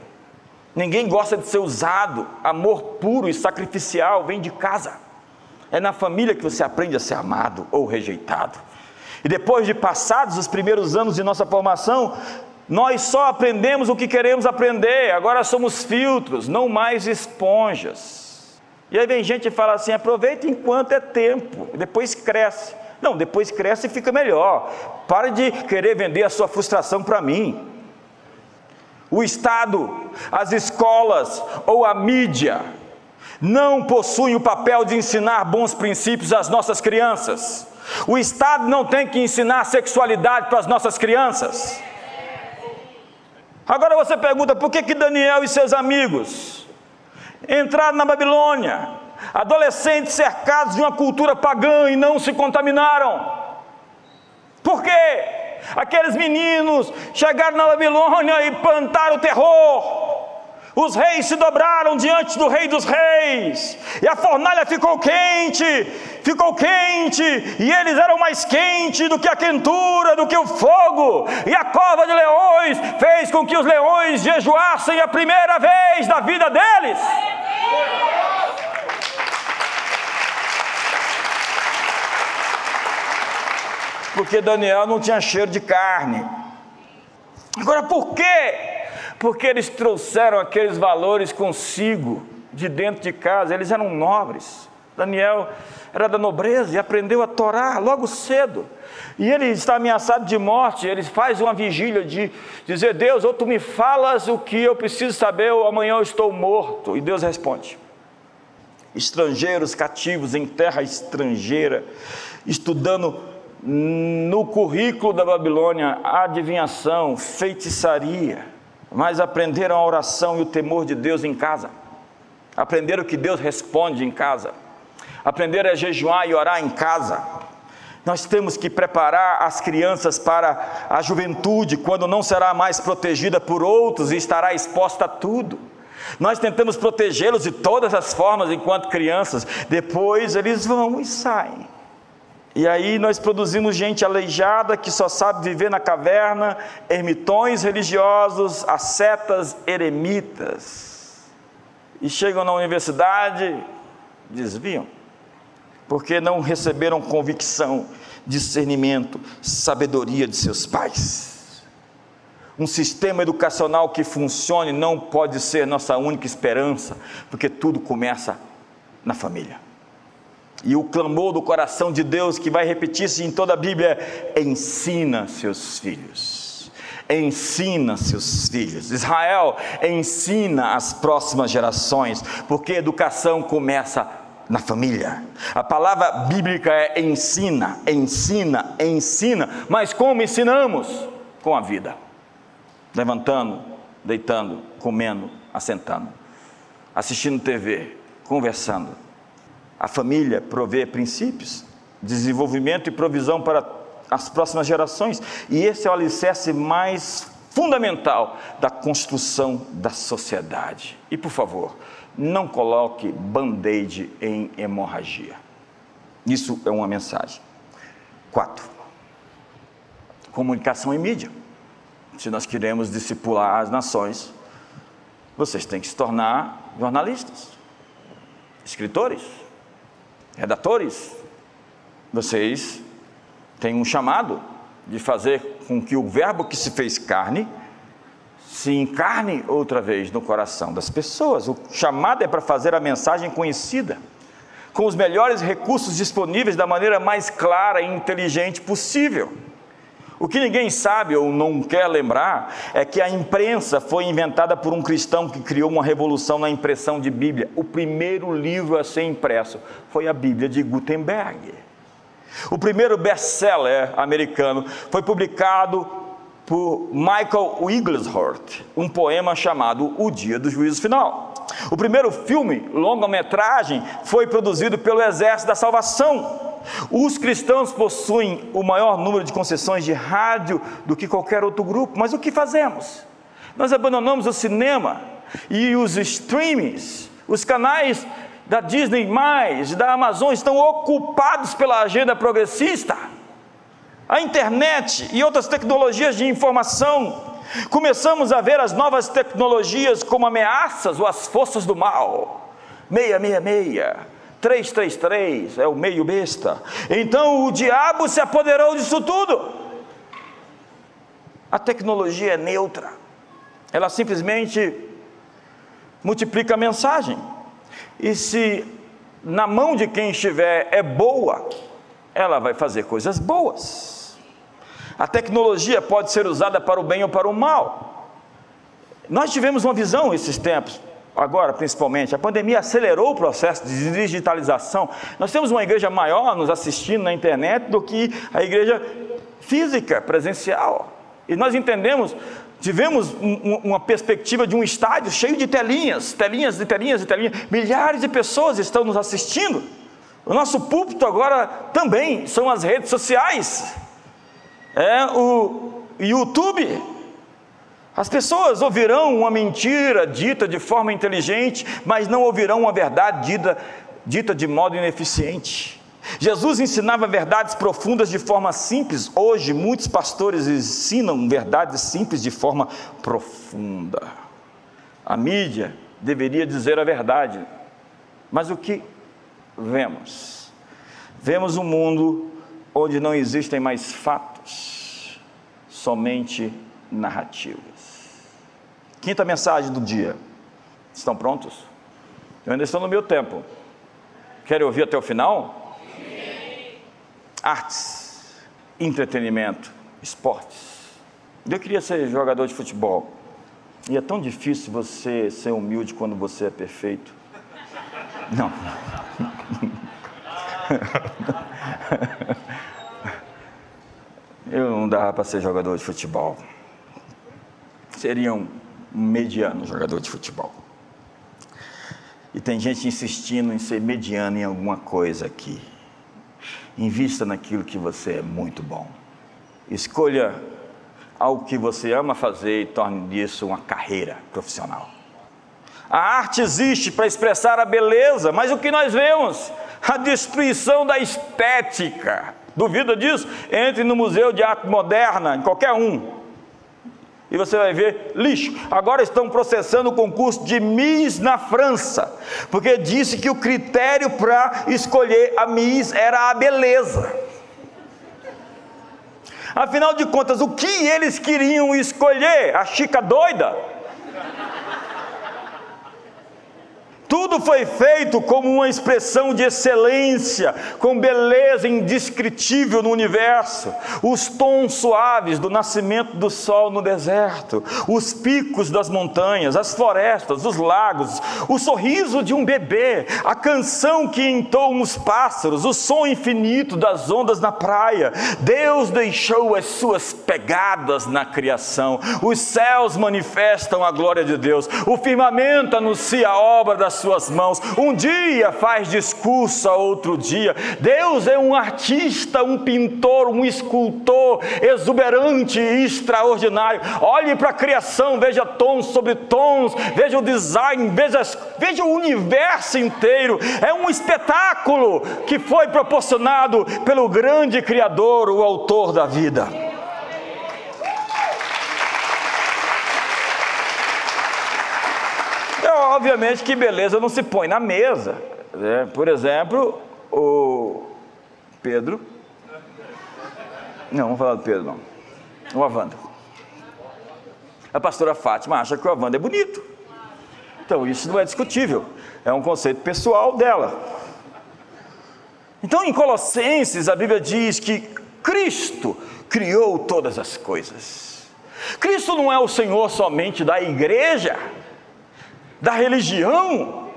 [SPEAKER 1] Ninguém gosta de ser usado. Amor puro e sacrificial vem de casa. É na família que você aprende a ser amado ou rejeitado. E depois de passados os primeiros anos de nossa formação, nós só aprendemos o que queremos aprender. Agora somos filtros, não mais esponjas. E aí vem gente e fala assim: aproveita enquanto é tempo, depois cresce. Não, depois cresce e fica melhor. Pare de querer vender a sua frustração para mim o Estado, as escolas ou a mídia não possuem o papel de ensinar bons princípios às nossas crianças. O Estado não tem que ensinar sexualidade para as nossas crianças. Agora você pergunta por que, que Daniel e seus amigos entraram na Babilônia, adolescentes cercados de uma cultura pagã e não se contaminaram? Por quê? Aqueles meninos chegaram na Babilônia e plantaram o terror. Os reis se dobraram diante do Rei dos Reis, e a fornalha ficou quente, ficou quente, e eles eram mais quentes do que a quentura, do que o fogo, e a cova de leões fez com que os leões jejuassem a primeira vez da vida deles. Porque Daniel não tinha cheiro de carne. Agora, por quê? Porque eles trouxeram aqueles valores consigo, de dentro de casa, eles eram nobres. Daniel era da nobreza e aprendeu a torar logo cedo. E ele está ameaçado de morte, ele faz uma vigília de dizer: Deus, ou tu me falas o que eu preciso saber, ou amanhã eu estou morto. E Deus responde: Estrangeiros cativos em terra estrangeira, estudando no currículo da Babilônia adivinhação, feitiçaria, mas aprenderam a oração e o temor de Deus em casa. Aprenderam que Deus responde em casa. Aprenderam a jejuar e orar em casa. Nós temos que preparar as crianças para a juventude, quando não será mais protegida por outros e estará exposta a tudo. Nós tentamos protegê-los de todas as formas enquanto crianças, depois eles vão e saem. E aí nós produzimos gente aleijada que só sabe viver na caverna, ermitões religiosos, ascetas, eremitas. E chegam na universidade, desviam porque não receberam convicção, discernimento, sabedoria de seus pais. Um sistema educacional que funcione não pode ser nossa única esperança, porque tudo começa na família. E o clamor do coração de Deus, que vai repetir-se em toda a Bíblia, ensina seus filhos. Ensina seus filhos. Israel, ensina as próximas gerações, porque educação começa na família. A palavra bíblica é ensina, ensina, ensina. Mas como ensinamos? Com a vida. Levantando, deitando, comendo, assentando, assistindo TV, conversando. A família provê princípios, desenvolvimento e provisão para as próximas gerações, e esse é o alicerce mais fundamental da construção da sociedade. E por favor, não coloque band-aid em hemorragia. Isso é uma mensagem. Quatro, comunicação e mídia. Se nós queremos discipular as nações, vocês têm que se tornar jornalistas, escritores, redatores. Vocês têm um chamado de fazer com que o Verbo que se fez carne se encarne outra vez no coração das pessoas. O chamado é para fazer a mensagem conhecida, com os melhores recursos disponíveis da maneira mais clara e inteligente possível. O que ninguém sabe ou não quer lembrar é que a imprensa foi inventada por um cristão que criou uma revolução na impressão de Bíblia. O primeiro livro a ser impresso foi a Bíblia de Gutenberg. O primeiro best-seller americano foi publicado por Michael Wigglesworth, um poema chamado O Dia do Juízo Final. O primeiro filme, longa-metragem, foi produzido pelo Exército da Salvação. Os cristãos possuem o maior número de concessões de rádio do que qualquer outro grupo, mas o que fazemos? Nós abandonamos o cinema e os streamings, os canais da Disney, da Amazon estão ocupados pela agenda progressista a internet e outras tecnologias de informação, começamos a ver as novas tecnologias como ameaças ou as forças do mal. 666, 333 é o meio besta. Então o diabo se apoderou disso tudo. A tecnologia é neutra, ela simplesmente multiplica a mensagem. E se na mão de quem estiver é boa, ela vai fazer coisas boas. A tecnologia pode ser usada para o bem ou para o mal. Nós tivemos uma visão esses tempos, agora principalmente, a pandemia acelerou o processo de digitalização. Nós temos uma igreja maior nos assistindo na internet do que a igreja física, presencial. E nós entendemos, tivemos um, uma perspectiva de um estádio cheio de telinhas, telinhas e telinhas e telinhas. Milhares de pessoas estão nos assistindo. O nosso púlpito agora também são as redes sociais é o YouTube. As pessoas ouvirão uma mentira dita de forma inteligente, mas não ouvirão uma verdade dita, dita de modo ineficiente. Jesus ensinava verdades profundas de forma simples. Hoje, muitos pastores ensinam verdades simples de forma profunda. A mídia deveria dizer a verdade, mas o que vemos? Vemos um mundo onde não existem mais fatos somente narrativas. Quinta mensagem do dia. Estão prontos? Eu ainda estou no meu tempo. Querem ouvir até o final? Artes, entretenimento, esportes. Eu queria ser jogador de futebol. E é tão difícil você ser humilde quando você é perfeito. Não. Eu não dava para ser jogador de futebol. Seria um mediano jogador de futebol. E tem gente insistindo em ser mediano em alguma coisa aqui. invista naquilo que você é muito bom. Escolha algo que você ama fazer e torne disso uma carreira profissional. A arte existe para expressar a beleza, mas o que nós vemos? A destruição da estética. Duvida disso? Entre no Museu de Arte Moderna, em qualquer um. E você vai ver lixo. Agora estão processando o concurso de Miss na França, porque disse que o critério para escolher a Miss era a beleza. Afinal de contas, o que eles queriam escolher? A chica doida? Tudo foi feito como uma expressão de excelência, com beleza indescritível no universo. Os tons suaves do nascimento do sol no deserto, os picos das montanhas, as florestas, os lagos, o sorriso de um bebê, a canção que entoam os pássaros, o som infinito das ondas na praia. Deus deixou as suas pegadas na criação. Os céus manifestam a glória de Deus. O firmamento anuncia a obra das suas mãos. Um dia faz discurso a outro dia. Deus é um artista, um pintor, um escultor exuberante e extraordinário. Olhe para a criação, veja tons sobre tons, veja o design, veja, veja o universo inteiro. É um espetáculo que foi proporcionado pelo grande Criador, o Autor da vida. Obviamente que beleza não se põe na mesa. Né? Por exemplo, o Pedro. Não, vamos falar do Pedro, não. O Avanda. A pastora Fátima acha que o Avanda é bonito. Então, isso não é discutível. É um conceito pessoal dela. Então, em Colossenses, a Bíblia diz que Cristo criou todas as coisas. Cristo não é o Senhor somente da igreja da religião.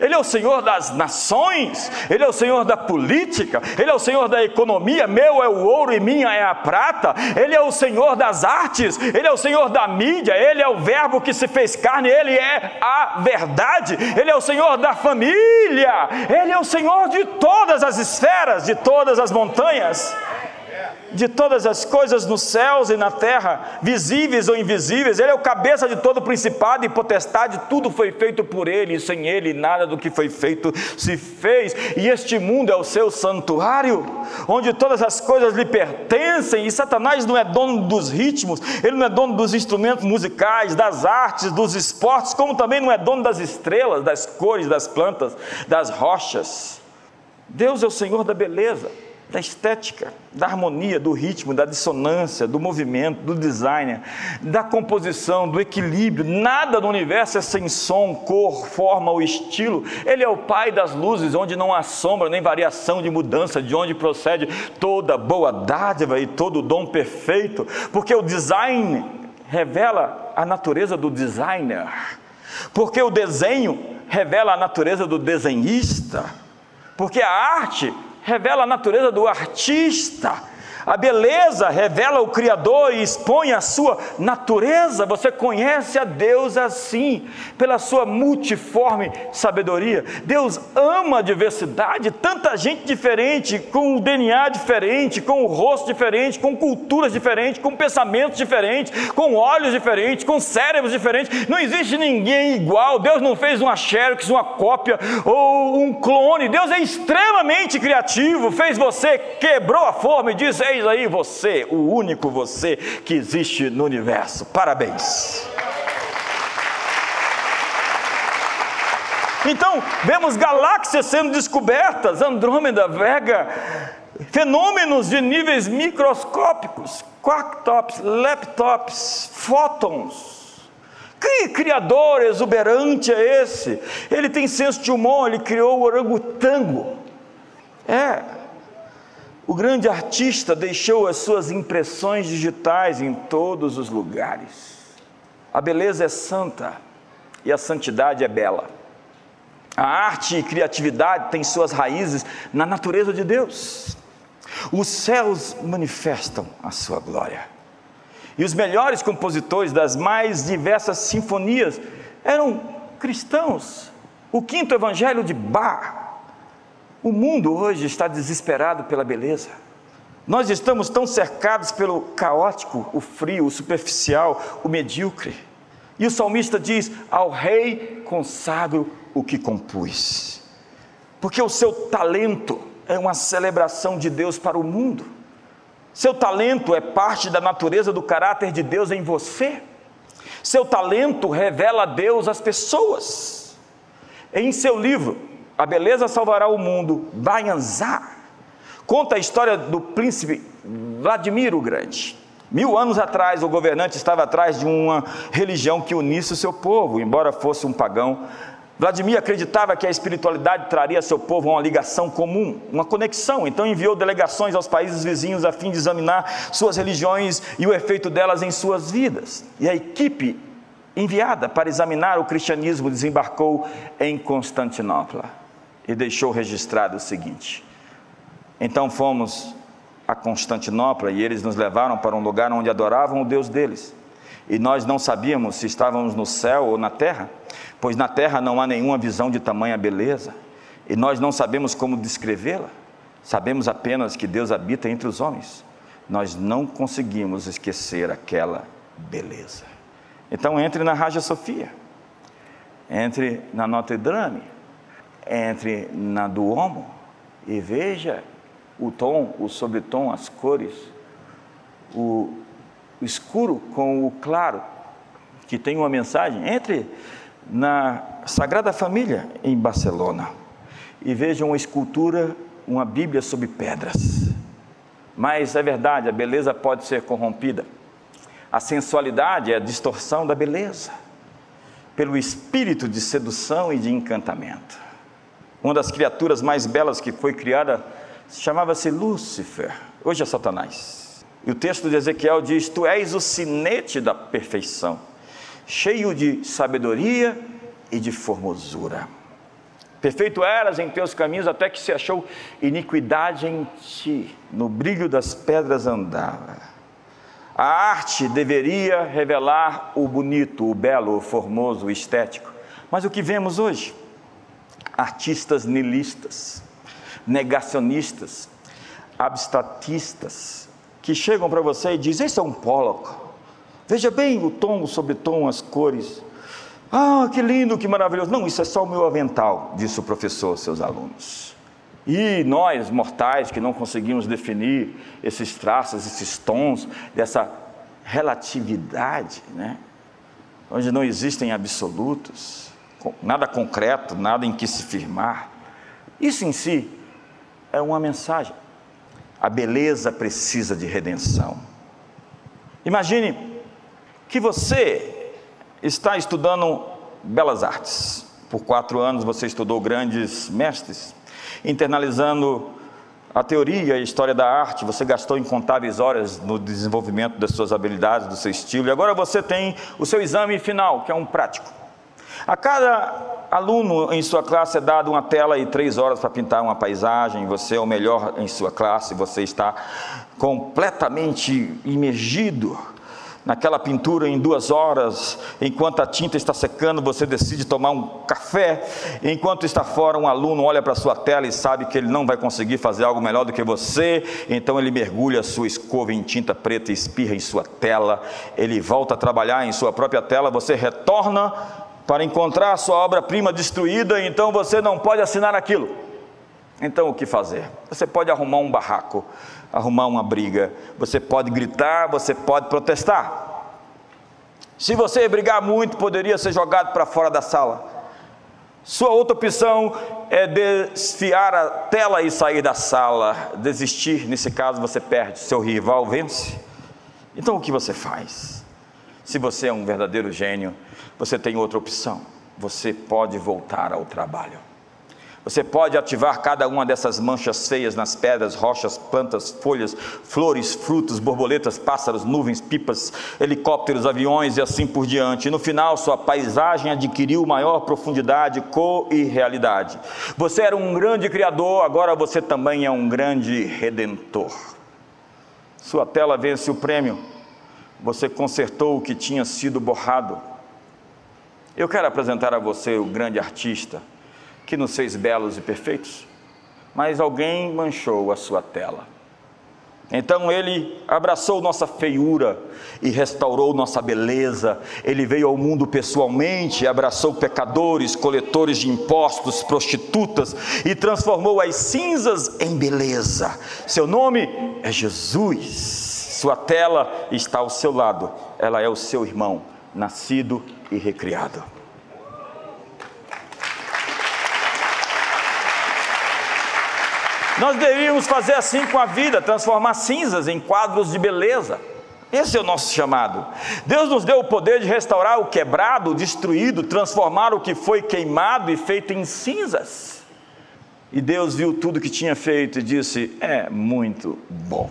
[SPEAKER 1] Ele é o Senhor das nações, Ele é o Senhor da política, Ele é o Senhor da economia, meu é o ouro e minha é a prata, Ele é o Senhor das artes, Ele é o Senhor da mídia, Ele é o Verbo que se fez carne, Ele é a verdade, Ele é o Senhor da família, Ele é o Senhor de todas as esferas, de todas as montanhas de todas as coisas nos céus e na terra, visíveis ou invisíveis, Ele é o cabeça de todo principado e potestade, tudo foi feito por Ele, e sem Ele nada do que foi feito se fez, e este mundo é o seu santuário, onde todas as coisas lhe pertencem, e Satanás não é dono dos ritmos, ele não é dono dos instrumentos musicais, das artes, dos esportes, como também não é dono das estrelas, das cores, das plantas, das rochas. Deus é o Senhor da beleza da estética, da harmonia, do ritmo, da dissonância, do movimento, do design, da composição, do equilíbrio. Nada no universo é sem som, cor, forma ou estilo. Ele é o Pai das luzes, onde não há sombra nem variação de mudança, de onde procede toda boa dádiva e todo dom perfeito, porque o design revela a natureza do designer, porque o desenho revela a natureza do desenhista, porque a arte revela a natureza do artista. A beleza revela o Criador e expõe a sua natureza. Você conhece a Deus assim, pela sua multiforme sabedoria. Deus ama a diversidade, tanta gente diferente, com o DNA diferente, com o rosto diferente, com culturas diferentes, com pensamentos diferentes, com olhos diferentes, com cérebros diferentes. Não existe ninguém igual. Deus não fez uma xerox, uma cópia ou um clone. Deus é extremamente criativo. Fez você, quebrou a forma e disse: Eis aí você, o único você que existe no universo. Parabéns. Então, vemos galáxias sendo descobertas, Andrômeda, Vega, fenômenos de níveis microscópicos, quarktops, laptops, fótons. Que criador exuberante é esse? Ele tem senso de humor, ele criou o orangotango. É, o grande artista deixou as suas impressões digitais em todos os lugares. A beleza é santa e a santidade é bela. A arte e criatividade têm suas raízes na natureza de Deus. Os céus manifestam a sua glória. E os melhores compositores das mais diversas sinfonias eram cristãos. O quinto evangelho de Bach O mundo hoje está desesperado pela beleza. Nós estamos tão cercados pelo caótico, o frio, o superficial, o medíocre. E o salmista diz: Ao rei consagro o que compus. Porque o seu talento é uma celebração de Deus para o mundo. Seu talento é parte da natureza do caráter de Deus em você. Seu talento revela Deus às pessoas. Em seu livro, A Beleza Salvará o Mundo, Bayanzá, conta a história do príncipe Vladimir o Grande. Mil anos atrás, o governante estava atrás de uma religião que unisse o seu povo, embora fosse um pagão. Vladimir acreditava que a espiritualidade traria a seu povo uma ligação comum, uma conexão, então enviou delegações aos países vizinhos a fim de examinar suas religiões e o efeito delas em suas vidas. E a equipe enviada para examinar o cristianismo desembarcou em Constantinopla e deixou registrado o seguinte: Então fomos a Constantinopla e eles nos levaram para um lugar onde adoravam o Deus deles. E nós não sabíamos se estávamos no céu ou na terra pois na terra não há nenhuma visão de tamanha beleza, e nós não sabemos como descrevê-la, sabemos apenas que Deus habita entre os homens. Nós não conseguimos esquecer aquela beleza. Então entre na Raja Sofia, entre na Notre Dame, entre na Duomo e veja o tom, o sobretom, as cores, o, escuro com o claro, que tem uma mensagem. Entre na Sagrada Família em Barcelona e vejam uma escultura, uma Bíblia sobre pedras. Mas é verdade, a beleza pode ser corrompida. A sensualidade é a distorção da beleza, pelo espírito de sedução e de encantamento. Uma das criaturas mais belas que foi criada chamava-se Lúcifer, hoje é Satanás. E o texto de Ezequiel diz: Tu és o sinete da perfeição cheio de sabedoria e de formosura. Perfeito eras em teus caminhos, até que se achou iniquidade em ti, no brilho das pedras andava. A arte deveria revelar o bonito, o belo, o formoso, o estético. Mas o que vemos hoje? Artistas nilistas, negacionistas, abstratistas, que chegam para você e dizem: Esse é um Pollock, Veja bem o tom, o sobretom, as cores. Ah, que lindo, que maravilhoso. Não, isso é só o meu avental, disse o professor aos seus alunos. E nós, mortais, que não conseguimos definir esses traços, esses tons, dessa relatividade, né? onde não existem absolutos, nada concreto, nada em que se firmar. Isso em si é uma mensagem. A beleza precisa de redenção. Imagine que você está estudando belas artes. Por quatro anos você estudou grandes mestres, internalizando a teoria e a história da arte, você gastou incontáveis horas no desenvolvimento das suas habilidades, do seu estilo, e agora você tem o seu exame final, que é um prático. A cada aluno em sua classe é dado uma tela e três horas para pintar uma paisagem, você é o melhor em sua classe, você está completamente imergido naquela pintura em duas horas, enquanto a tinta está secando, você decide tomar um café, enquanto está fora, um aluno olha para a sua tela e sabe que ele não vai conseguir fazer algo melhor do que você, então ele mergulha a sua escova em tinta preta e espirra em sua tela, ele volta a trabalhar em sua própria tela, você retorna para encontrar a sua obra-prima destruída, então você não pode assinar aquilo. Então o que fazer? Você pode arrumar um barraco, arrumar uma briga, você pode gritar, você pode protestar. Se você brigar muito, poderia ser jogado para fora da sala. Sua outra opção é desfiar a tela e sair da sala, desistir. Nesse caso, você perde, seu rival vence. Então, o que você faz? Se você é um verdadeiro gênio, você tem outra opção. Você pode voltar ao trabalho. Você pode ativar cada uma dessas manchas feias nas pedras, rochas, plantas, folhas, flores, frutos, borboletas, pássaros, nuvens, pipas, helicópteros, aviões e assim por diante. E no final, sua paisagem adquiriu maior profundidade, cor e realidade. Você era um grande criador, agora você também é um grande redentor. Sua tela vence o prêmio. Você consertou o que tinha sido borrado. Eu quero apresentar a você o grande artista que nos fez belos e perfeitos? mas alguém manchou a sua tela. Então ele abraçou nossa feiura e restaurou nossa beleza. Ele veio ao mundo pessoalmente, abraçou pecadores, coletores de impostos, prostitutas e transformou as cinzas em beleza. Seu nome é Jesus. Sua tela está ao seu lado. Ela é o seu irmão, nascido e recriado. Nós deveríamos fazer assim com a vida, transformar cinzas em quadros de beleza. Esse é o nosso chamado. Deus nos deu o poder de restaurar o quebrado, o destruído, transformar o que foi queimado e feito em cinzas. E Deus viu tudo que tinha feito e disse: É muito bom.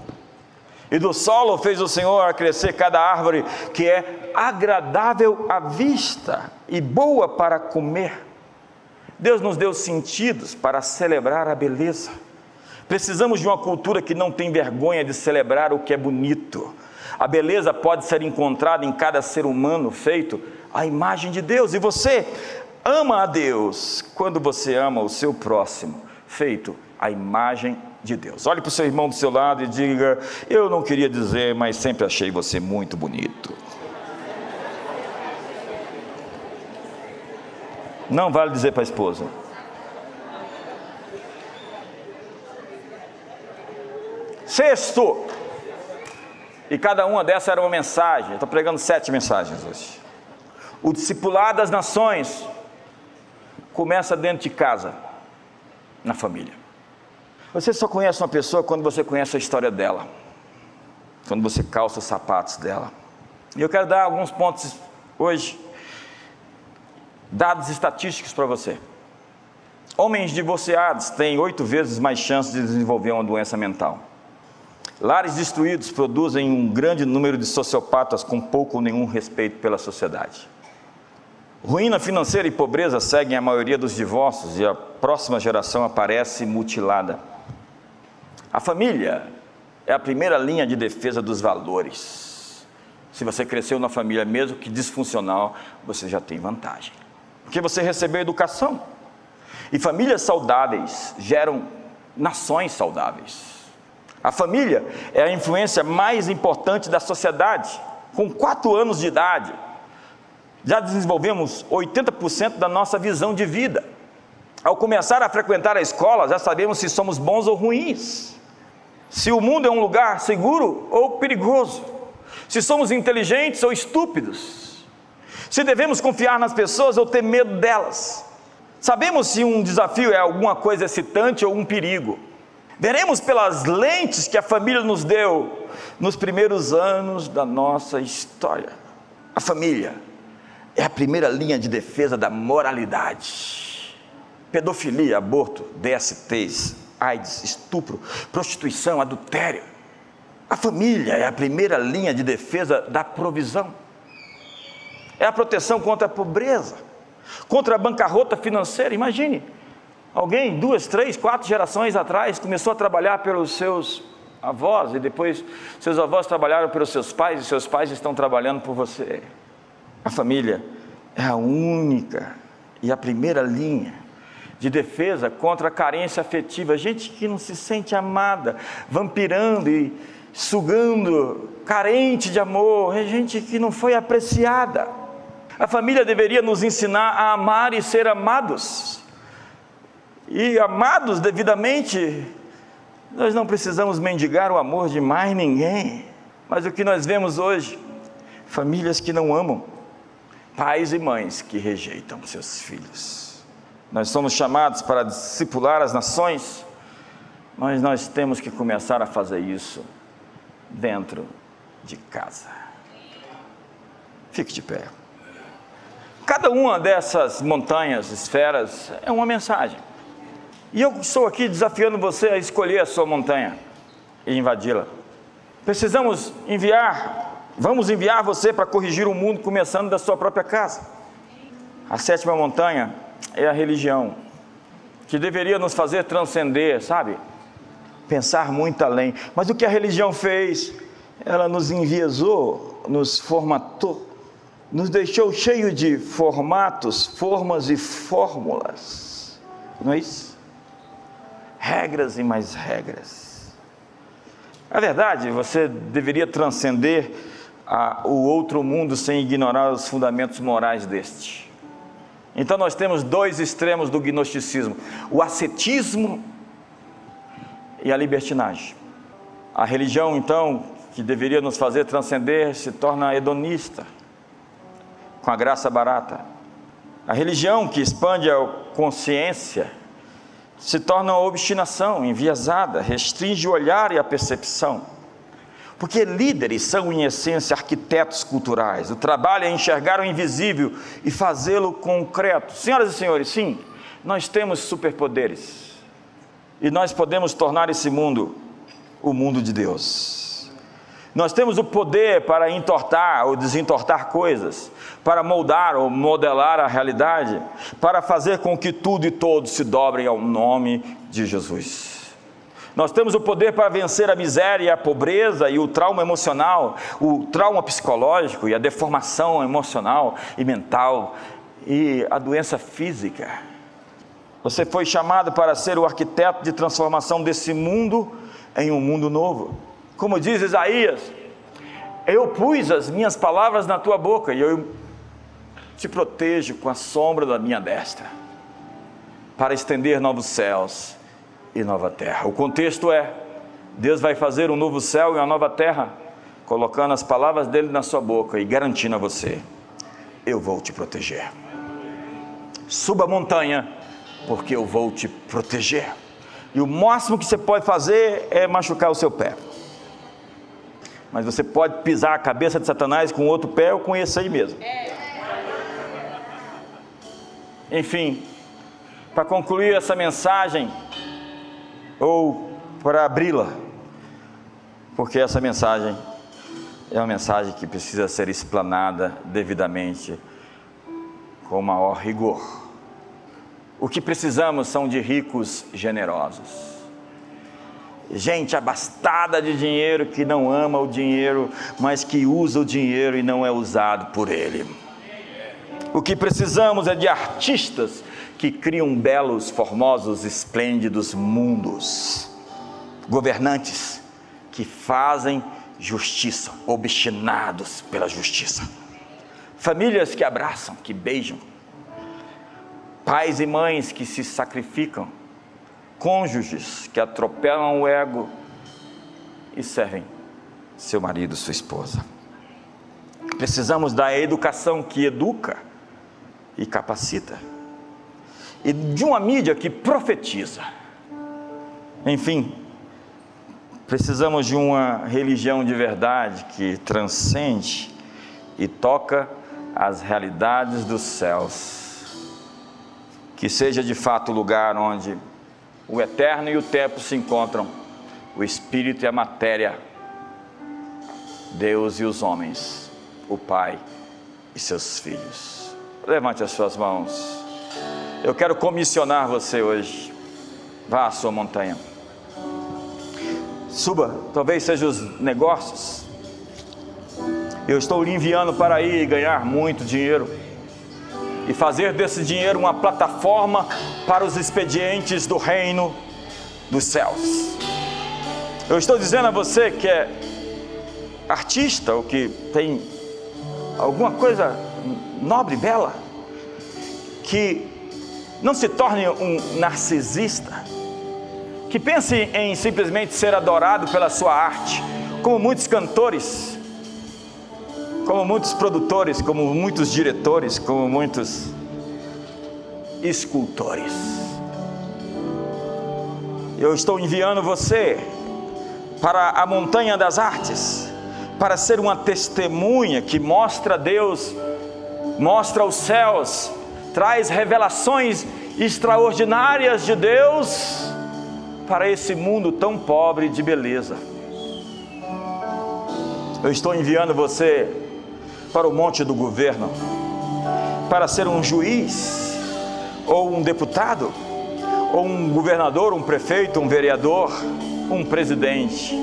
[SPEAKER 1] E do solo fez o Senhor crescer cada árvore que é agradável à vista e boa para comer. Deus nos deu sentidos para celebrar a beleza. Precisamos de uma cultura que não tem vergonha de celebrar o que é bonito. A beleza pode ser encontrada em cada ser humano feito à imagem de Deus. E você ama a Deus quando você ama o seu próximo, feito à imagem de Deus. Olhe para o seu irmão do seu lado e diga: Eu não queria dizer, mas sempre achei você muito bonito. Não vale dizer para a esposa. Sexto, e cada uma dessas era uma mensagem. Estou pregando sete mensagens hoje. O discipular das nações começa dentro de casa, na família. Você só conhece uma pessoa quando você conhece a história dela, quando você calça os sapatos dela. E eu quero dar alguns pontos hoje, dados estatísticos para você. Homens divorciados têm oito vezes mais chances de desenvolver uma doença mental. Lares destruídos produzem um grande número de sociopatas com pouco ou nenhum respeito pela sociedade. Ruína financeira e pobreza seguem a maioria dos divórcios e a próxima geração aparece mutilada. A família é a primeira linha de defesa dos valores. Se você cresceu na família, mesmo que disfuncional, você já tem vantagem. Porque você recebeu educação. E famílias saudáveis geram nações saudáveis. A família é a influência mais importante da sociedade. Com quatro anos de idade, já desenvolvemos 80% da nossa visão de vida. Ao começar a frequentar a escola, já sabemos se somos bons ou ruins, se o mundo é um lugar seguro ou perigoso, se somos inteligentes ou estúpidos, se devemos confiar nas pessoas ou ter medo delas. Sabemos se um desafio é alguma coisa excitante ou um perigo. Veremos pelas lentes que a família nos deu nos primeiros anos da nossa história. A família é a primeira linha de defesa da moralidade. Pedofilia, aborto, DSTs, AIDS, estupro, prostituição, adultério. A família é a primeira linha de defesa da provisão. É a proteção contra a pobreza, contra a bancarrota financeira. Imagine, Alguém, duas, três, quatro gerações atrás, começou a trabalhar pelos seus avós, e depois seus avós trabalharam pelos seus pais, e seus pais estão trabalhando por você. A família é a única e a primeira linha de defesa contra a carência afetiva. Gente que não se sente amada, vampirando e sugando, carente de amor, é gente que não foi apreciada. A família deveria nos ensinar a amar e ser amados e amados devidamente, nós não precisamos mendigar o amor de mais ninguém. Mas o que nós vemos hoje, famílias que não amam, pais e mães que rejeitam seus filhos. Nós somos chamados para discipular as nações, mas nós temos que começar a fazer isso dentro de casa. Fique de pé. Cada uma dessas montanhas, esferas, é uma mensagem. E eu estou aqui desafiando você a escolher a sua montanha e invadi-la. Precisamos enviar, vamos enviar você para corrigir o mundo, começando da sua própria casa. A sétima montanha é a religião, que deveria nos fazer transcender, sabe? Pensar muito além. Mas o que a religião fez? Ela nos enviesou, nos formatou, nos deixou cheio de formatos, formas e fórmulas. Não é isso? regras e mais regras. A verdade, você deveria transcender a, o outro mundo sem ignorar os fundamentos morais deste. Então nós temos dois extremos do gnosticismo: o ascetismo e a libertinagem. A religião, então, que deveria nos fazer transcender, se torna hedonista, com a graça barata. A religião que expande a consciência se torna uma obstinação enviesada, restringe o olhar e a percepção. Porque líderes são, em essência, arquitetos culturais. O trabalho é enxergar o invisível e fazê-lo concreto. Senhoras e senhores, sim, nós temos superpoderes. E nós podemos tornar esse mundo o mundo de Deus. Nós temos o poder para entortar ou desentortar coisas, para moldar ou modelar a realidade, para fazer com que tudo e todos se dobrem ao nome de Jesus. Nós temos o poder para vencer a miséria, a pobreza e o trauma emocional, o trauma psicológico e a deformação emocional e mental e a doença física. Você foi chamado para ser o arquiteto de transformação desse mundo em um mundo novo. Como diz Isaías, eu pus as minhas palavras na tua boca e eu te protejo com a sombra da minha destra, para estender novos céus e nova terra. O contexto é: Deus vai fazer um novo céu e uma nova terra, colocando as palavras dele na sua boca e garantindo a você: eu vou te proteger. Suba a montanha, porque eu vou te proteger. E o máximo que você pode fazer é machucar o seu pé. Mas você pode pisar a cabeça de Satanás com outro pé ou com esse aí mesmo. Enfim, para concluir essa mensagem, ou para abri-la, porque essa mensagem é uma mensagem que precisa ser explanada devidamente, com maior rigor. O que precisamos são de ricos generosos. Gente abastada de dinheiro que não ama o dinheiro, mas que usa o dinheiro e não é usado por ele. O que precisamos é de artistas que criam belos, formosos, esplêndidos mundos. Governantes que fazem justiça, obstinados pela justiça. Famílias que abraçam, que beijam, pais e mães que se sacrificam, cônjuges que atropelam o ego e servem seu marido, sua esposa. Precisamos da educação que educa e capacita, e de uma mídia que profetiza. Enfim, precisamos de uma religião de verdade que transcende e toca as realidades dos céus que seja de fato o lugar onde o eterno e o tempo se encontram, o espírito e a matéria, Deus e os homens, o Pai e seus filhos. Levante as suas mãos. Eu quero comissionar você hoje. Vá à sua montanha. Suba, talvez sejam os negócios. Eu estou lhe enviando para e ganhar muito dinheiro e fazer desse dinheiro uma plataforma para os expedientes do reino dos céus. Eu estou dizendo a você que é artista ou que tem alguma coisa nobre, bela, que não se torne um narcisista, que pense em simplesmente ser adorado pela sua arte, como muitos cantores como muitos produtores, como muitos diretores, como muitos escultores. Eu estou enviando você para a montanha das artes, para ser uma testemunha que mostra Deus, mostra os céus, traz revelações extraordinárias de Deus para esse mundo tão pobre de beleza. Eu estou enviando você para o monte do governo, para ser um juiz, ou um deputado, ou um governador, um prefeito, um vereador, um presidente,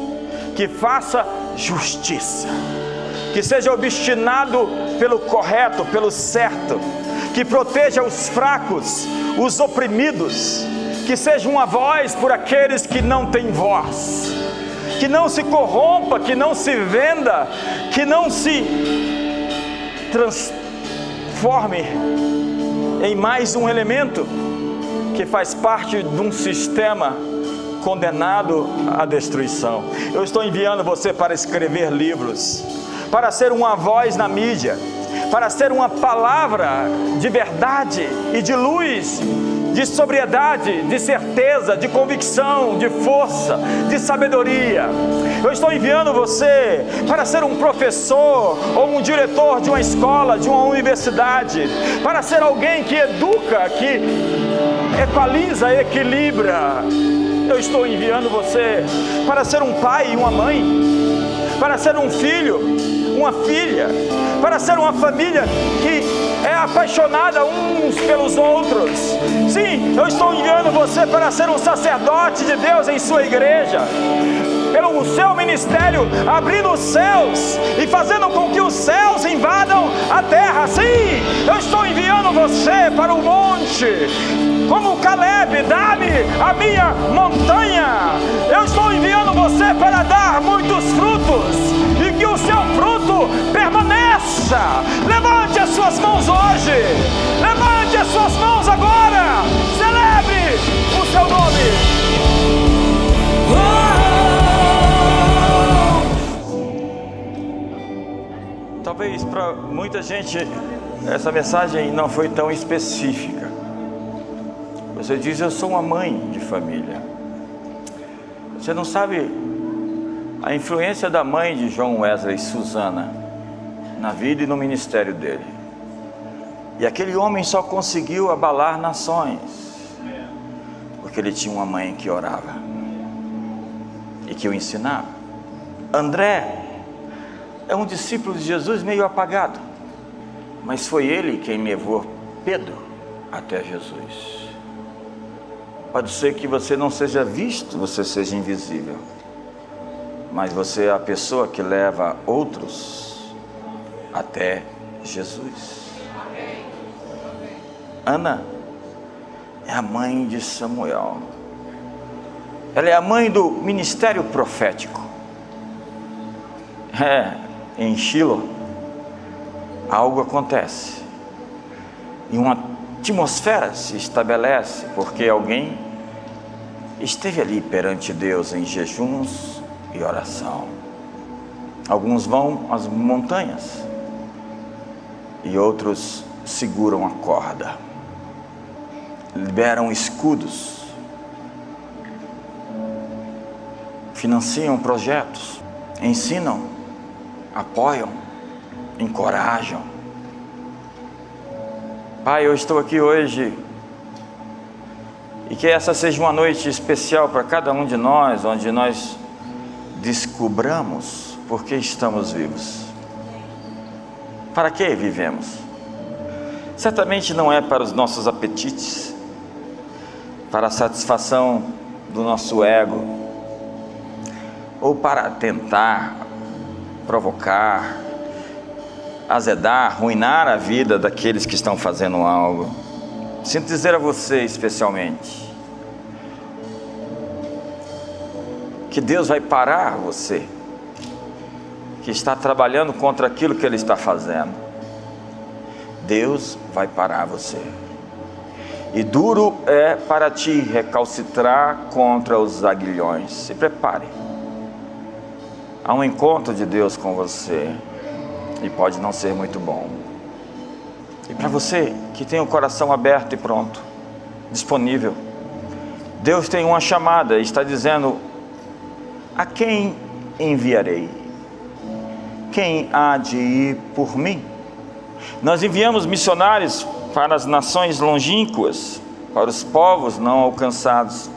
[SPEAKER 1] que faça justiça, que seja obstinado pelo correto, pelo certo, que proteja os fracos, os oprimidos, que seja uma voz por aqueles que não têm voz, que não se corrompa, que não se venda, que não se transforme em mais um elemento que faz parte de um sistema condenado à destruição. Eu estou enviando você para escrever livros, para ser uma voz na mídia, para ser uma palavra de verdade e de luz, de sobriedade, de certeza, de convicção, de força, de sabedoria. Eu estou enviando você para ser um professor ou um diretor de uma escola, de uma universidade, para ser alguém que educa, que equaliza, equilibra. Eu estou enviando você para ser um pai e uma mãe, para ser um filho, uma filha, para ser uma família que é apaixonada uns pelos outros. Sim, eu estou enviando você para ser um sacerdote de Deus em sua igreja pelo seu ministério, abrindo os céus e fazendo com que os céus invadam a terra. Sim, eu estou enviando você para o monte, como Caleb, dá-me a minha montanha. Eu estou enviando você para dar muitos frutos e que o seu fruto permaneça. Levante as suas mãos hoje, levante as suas mãos agora, celebre o seu nome. Talvez para muita gente essa mensagem não foi tão específica. Você diz: Eu sou uma mãe de família. Você não sabe a influência da mãe de João Wesley Susana na vida e no ministério dele. E aquele homem só conseguiu abalar nações porque ele tinha uma mãe que orava e que o ensinava. André é um discípulo de Jesus meio apagado, mas foi ele quem levou Pedro até Jesus. Pode ser que você não seja visto, você seja invisível, mas você é a pessoa que leva outros até Jesus. Ana é a mãe de Samuel. Ela é a mãe do ministério profético. É, em Shiloh, algo acontece. E uma atmosfera se estabelece, porque alguém esteve ali perante Deus em jejuns e oração. Alguns vão às montanhas e outros seguram a corda, liberam escudos, financiam projetos, ensinam. Apoiam, encorajam. Pai, eu estou aqui hoje e que essa seja uma noite especial para cada um de nós, onde nós descubramos por que estamos vivos. Para que vivemos? Certamente não é para os nossos apetites, para a satisfação do nosso ego, ou para tentar provocar, azedar, arruinar a vida daqueles que estão fazendo algo. Sinto dizer a você especialmente que Deus vai parar você que está trabalhando contra aquilo que Ele está fazendo. Deus vai parar você. E duro é para ti recalcitrar contra os aguilhões. Se prepare há um encontro de Deus com você e pode não ser muito bom. E para você que tem o coração aberto e pronto, disponível, Deus tem uma chamada e está dizendo: A quem enviarei? Quem há de ir por mim? Nós enviamos missionários para as nações longínquas, para os povos não alcançados,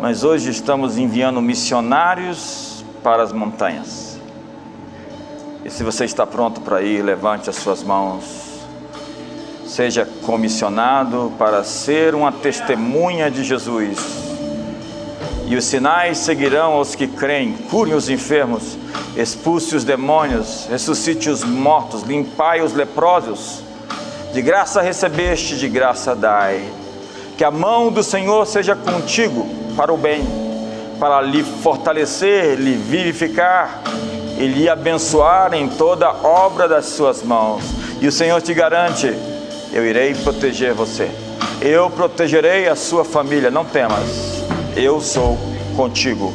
[SPEAKER 1] mas hoje estamos enviando missionários para as montanhas. E se você está pronto para ir, levante as suas mãos. Seja comissionado para ser uma testemunha de Jesus. E os sinais seguirão aos que creem: curem os enfermos, expulse os demônios, ressuscite os mortos, limpai os leprosos. De graça recebeste, de graça dai. Que a mão do Senhor seja contigo para o bem, para lhe fortalecer, lhe vivificar e lhe abençoar em toda obra das suas mãos. E o Senhor te garante: eu irei proteger você. Eu protegerei a sua família, não temas. Eu sou contigo.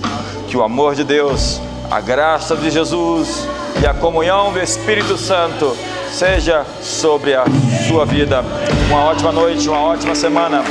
[SPEAKER 1] Que o amor de Deus, a graça de Jesus e a comunhão do Espírito Santo seja sobre a sua vida. Uma ótima noite, uma ótima semana.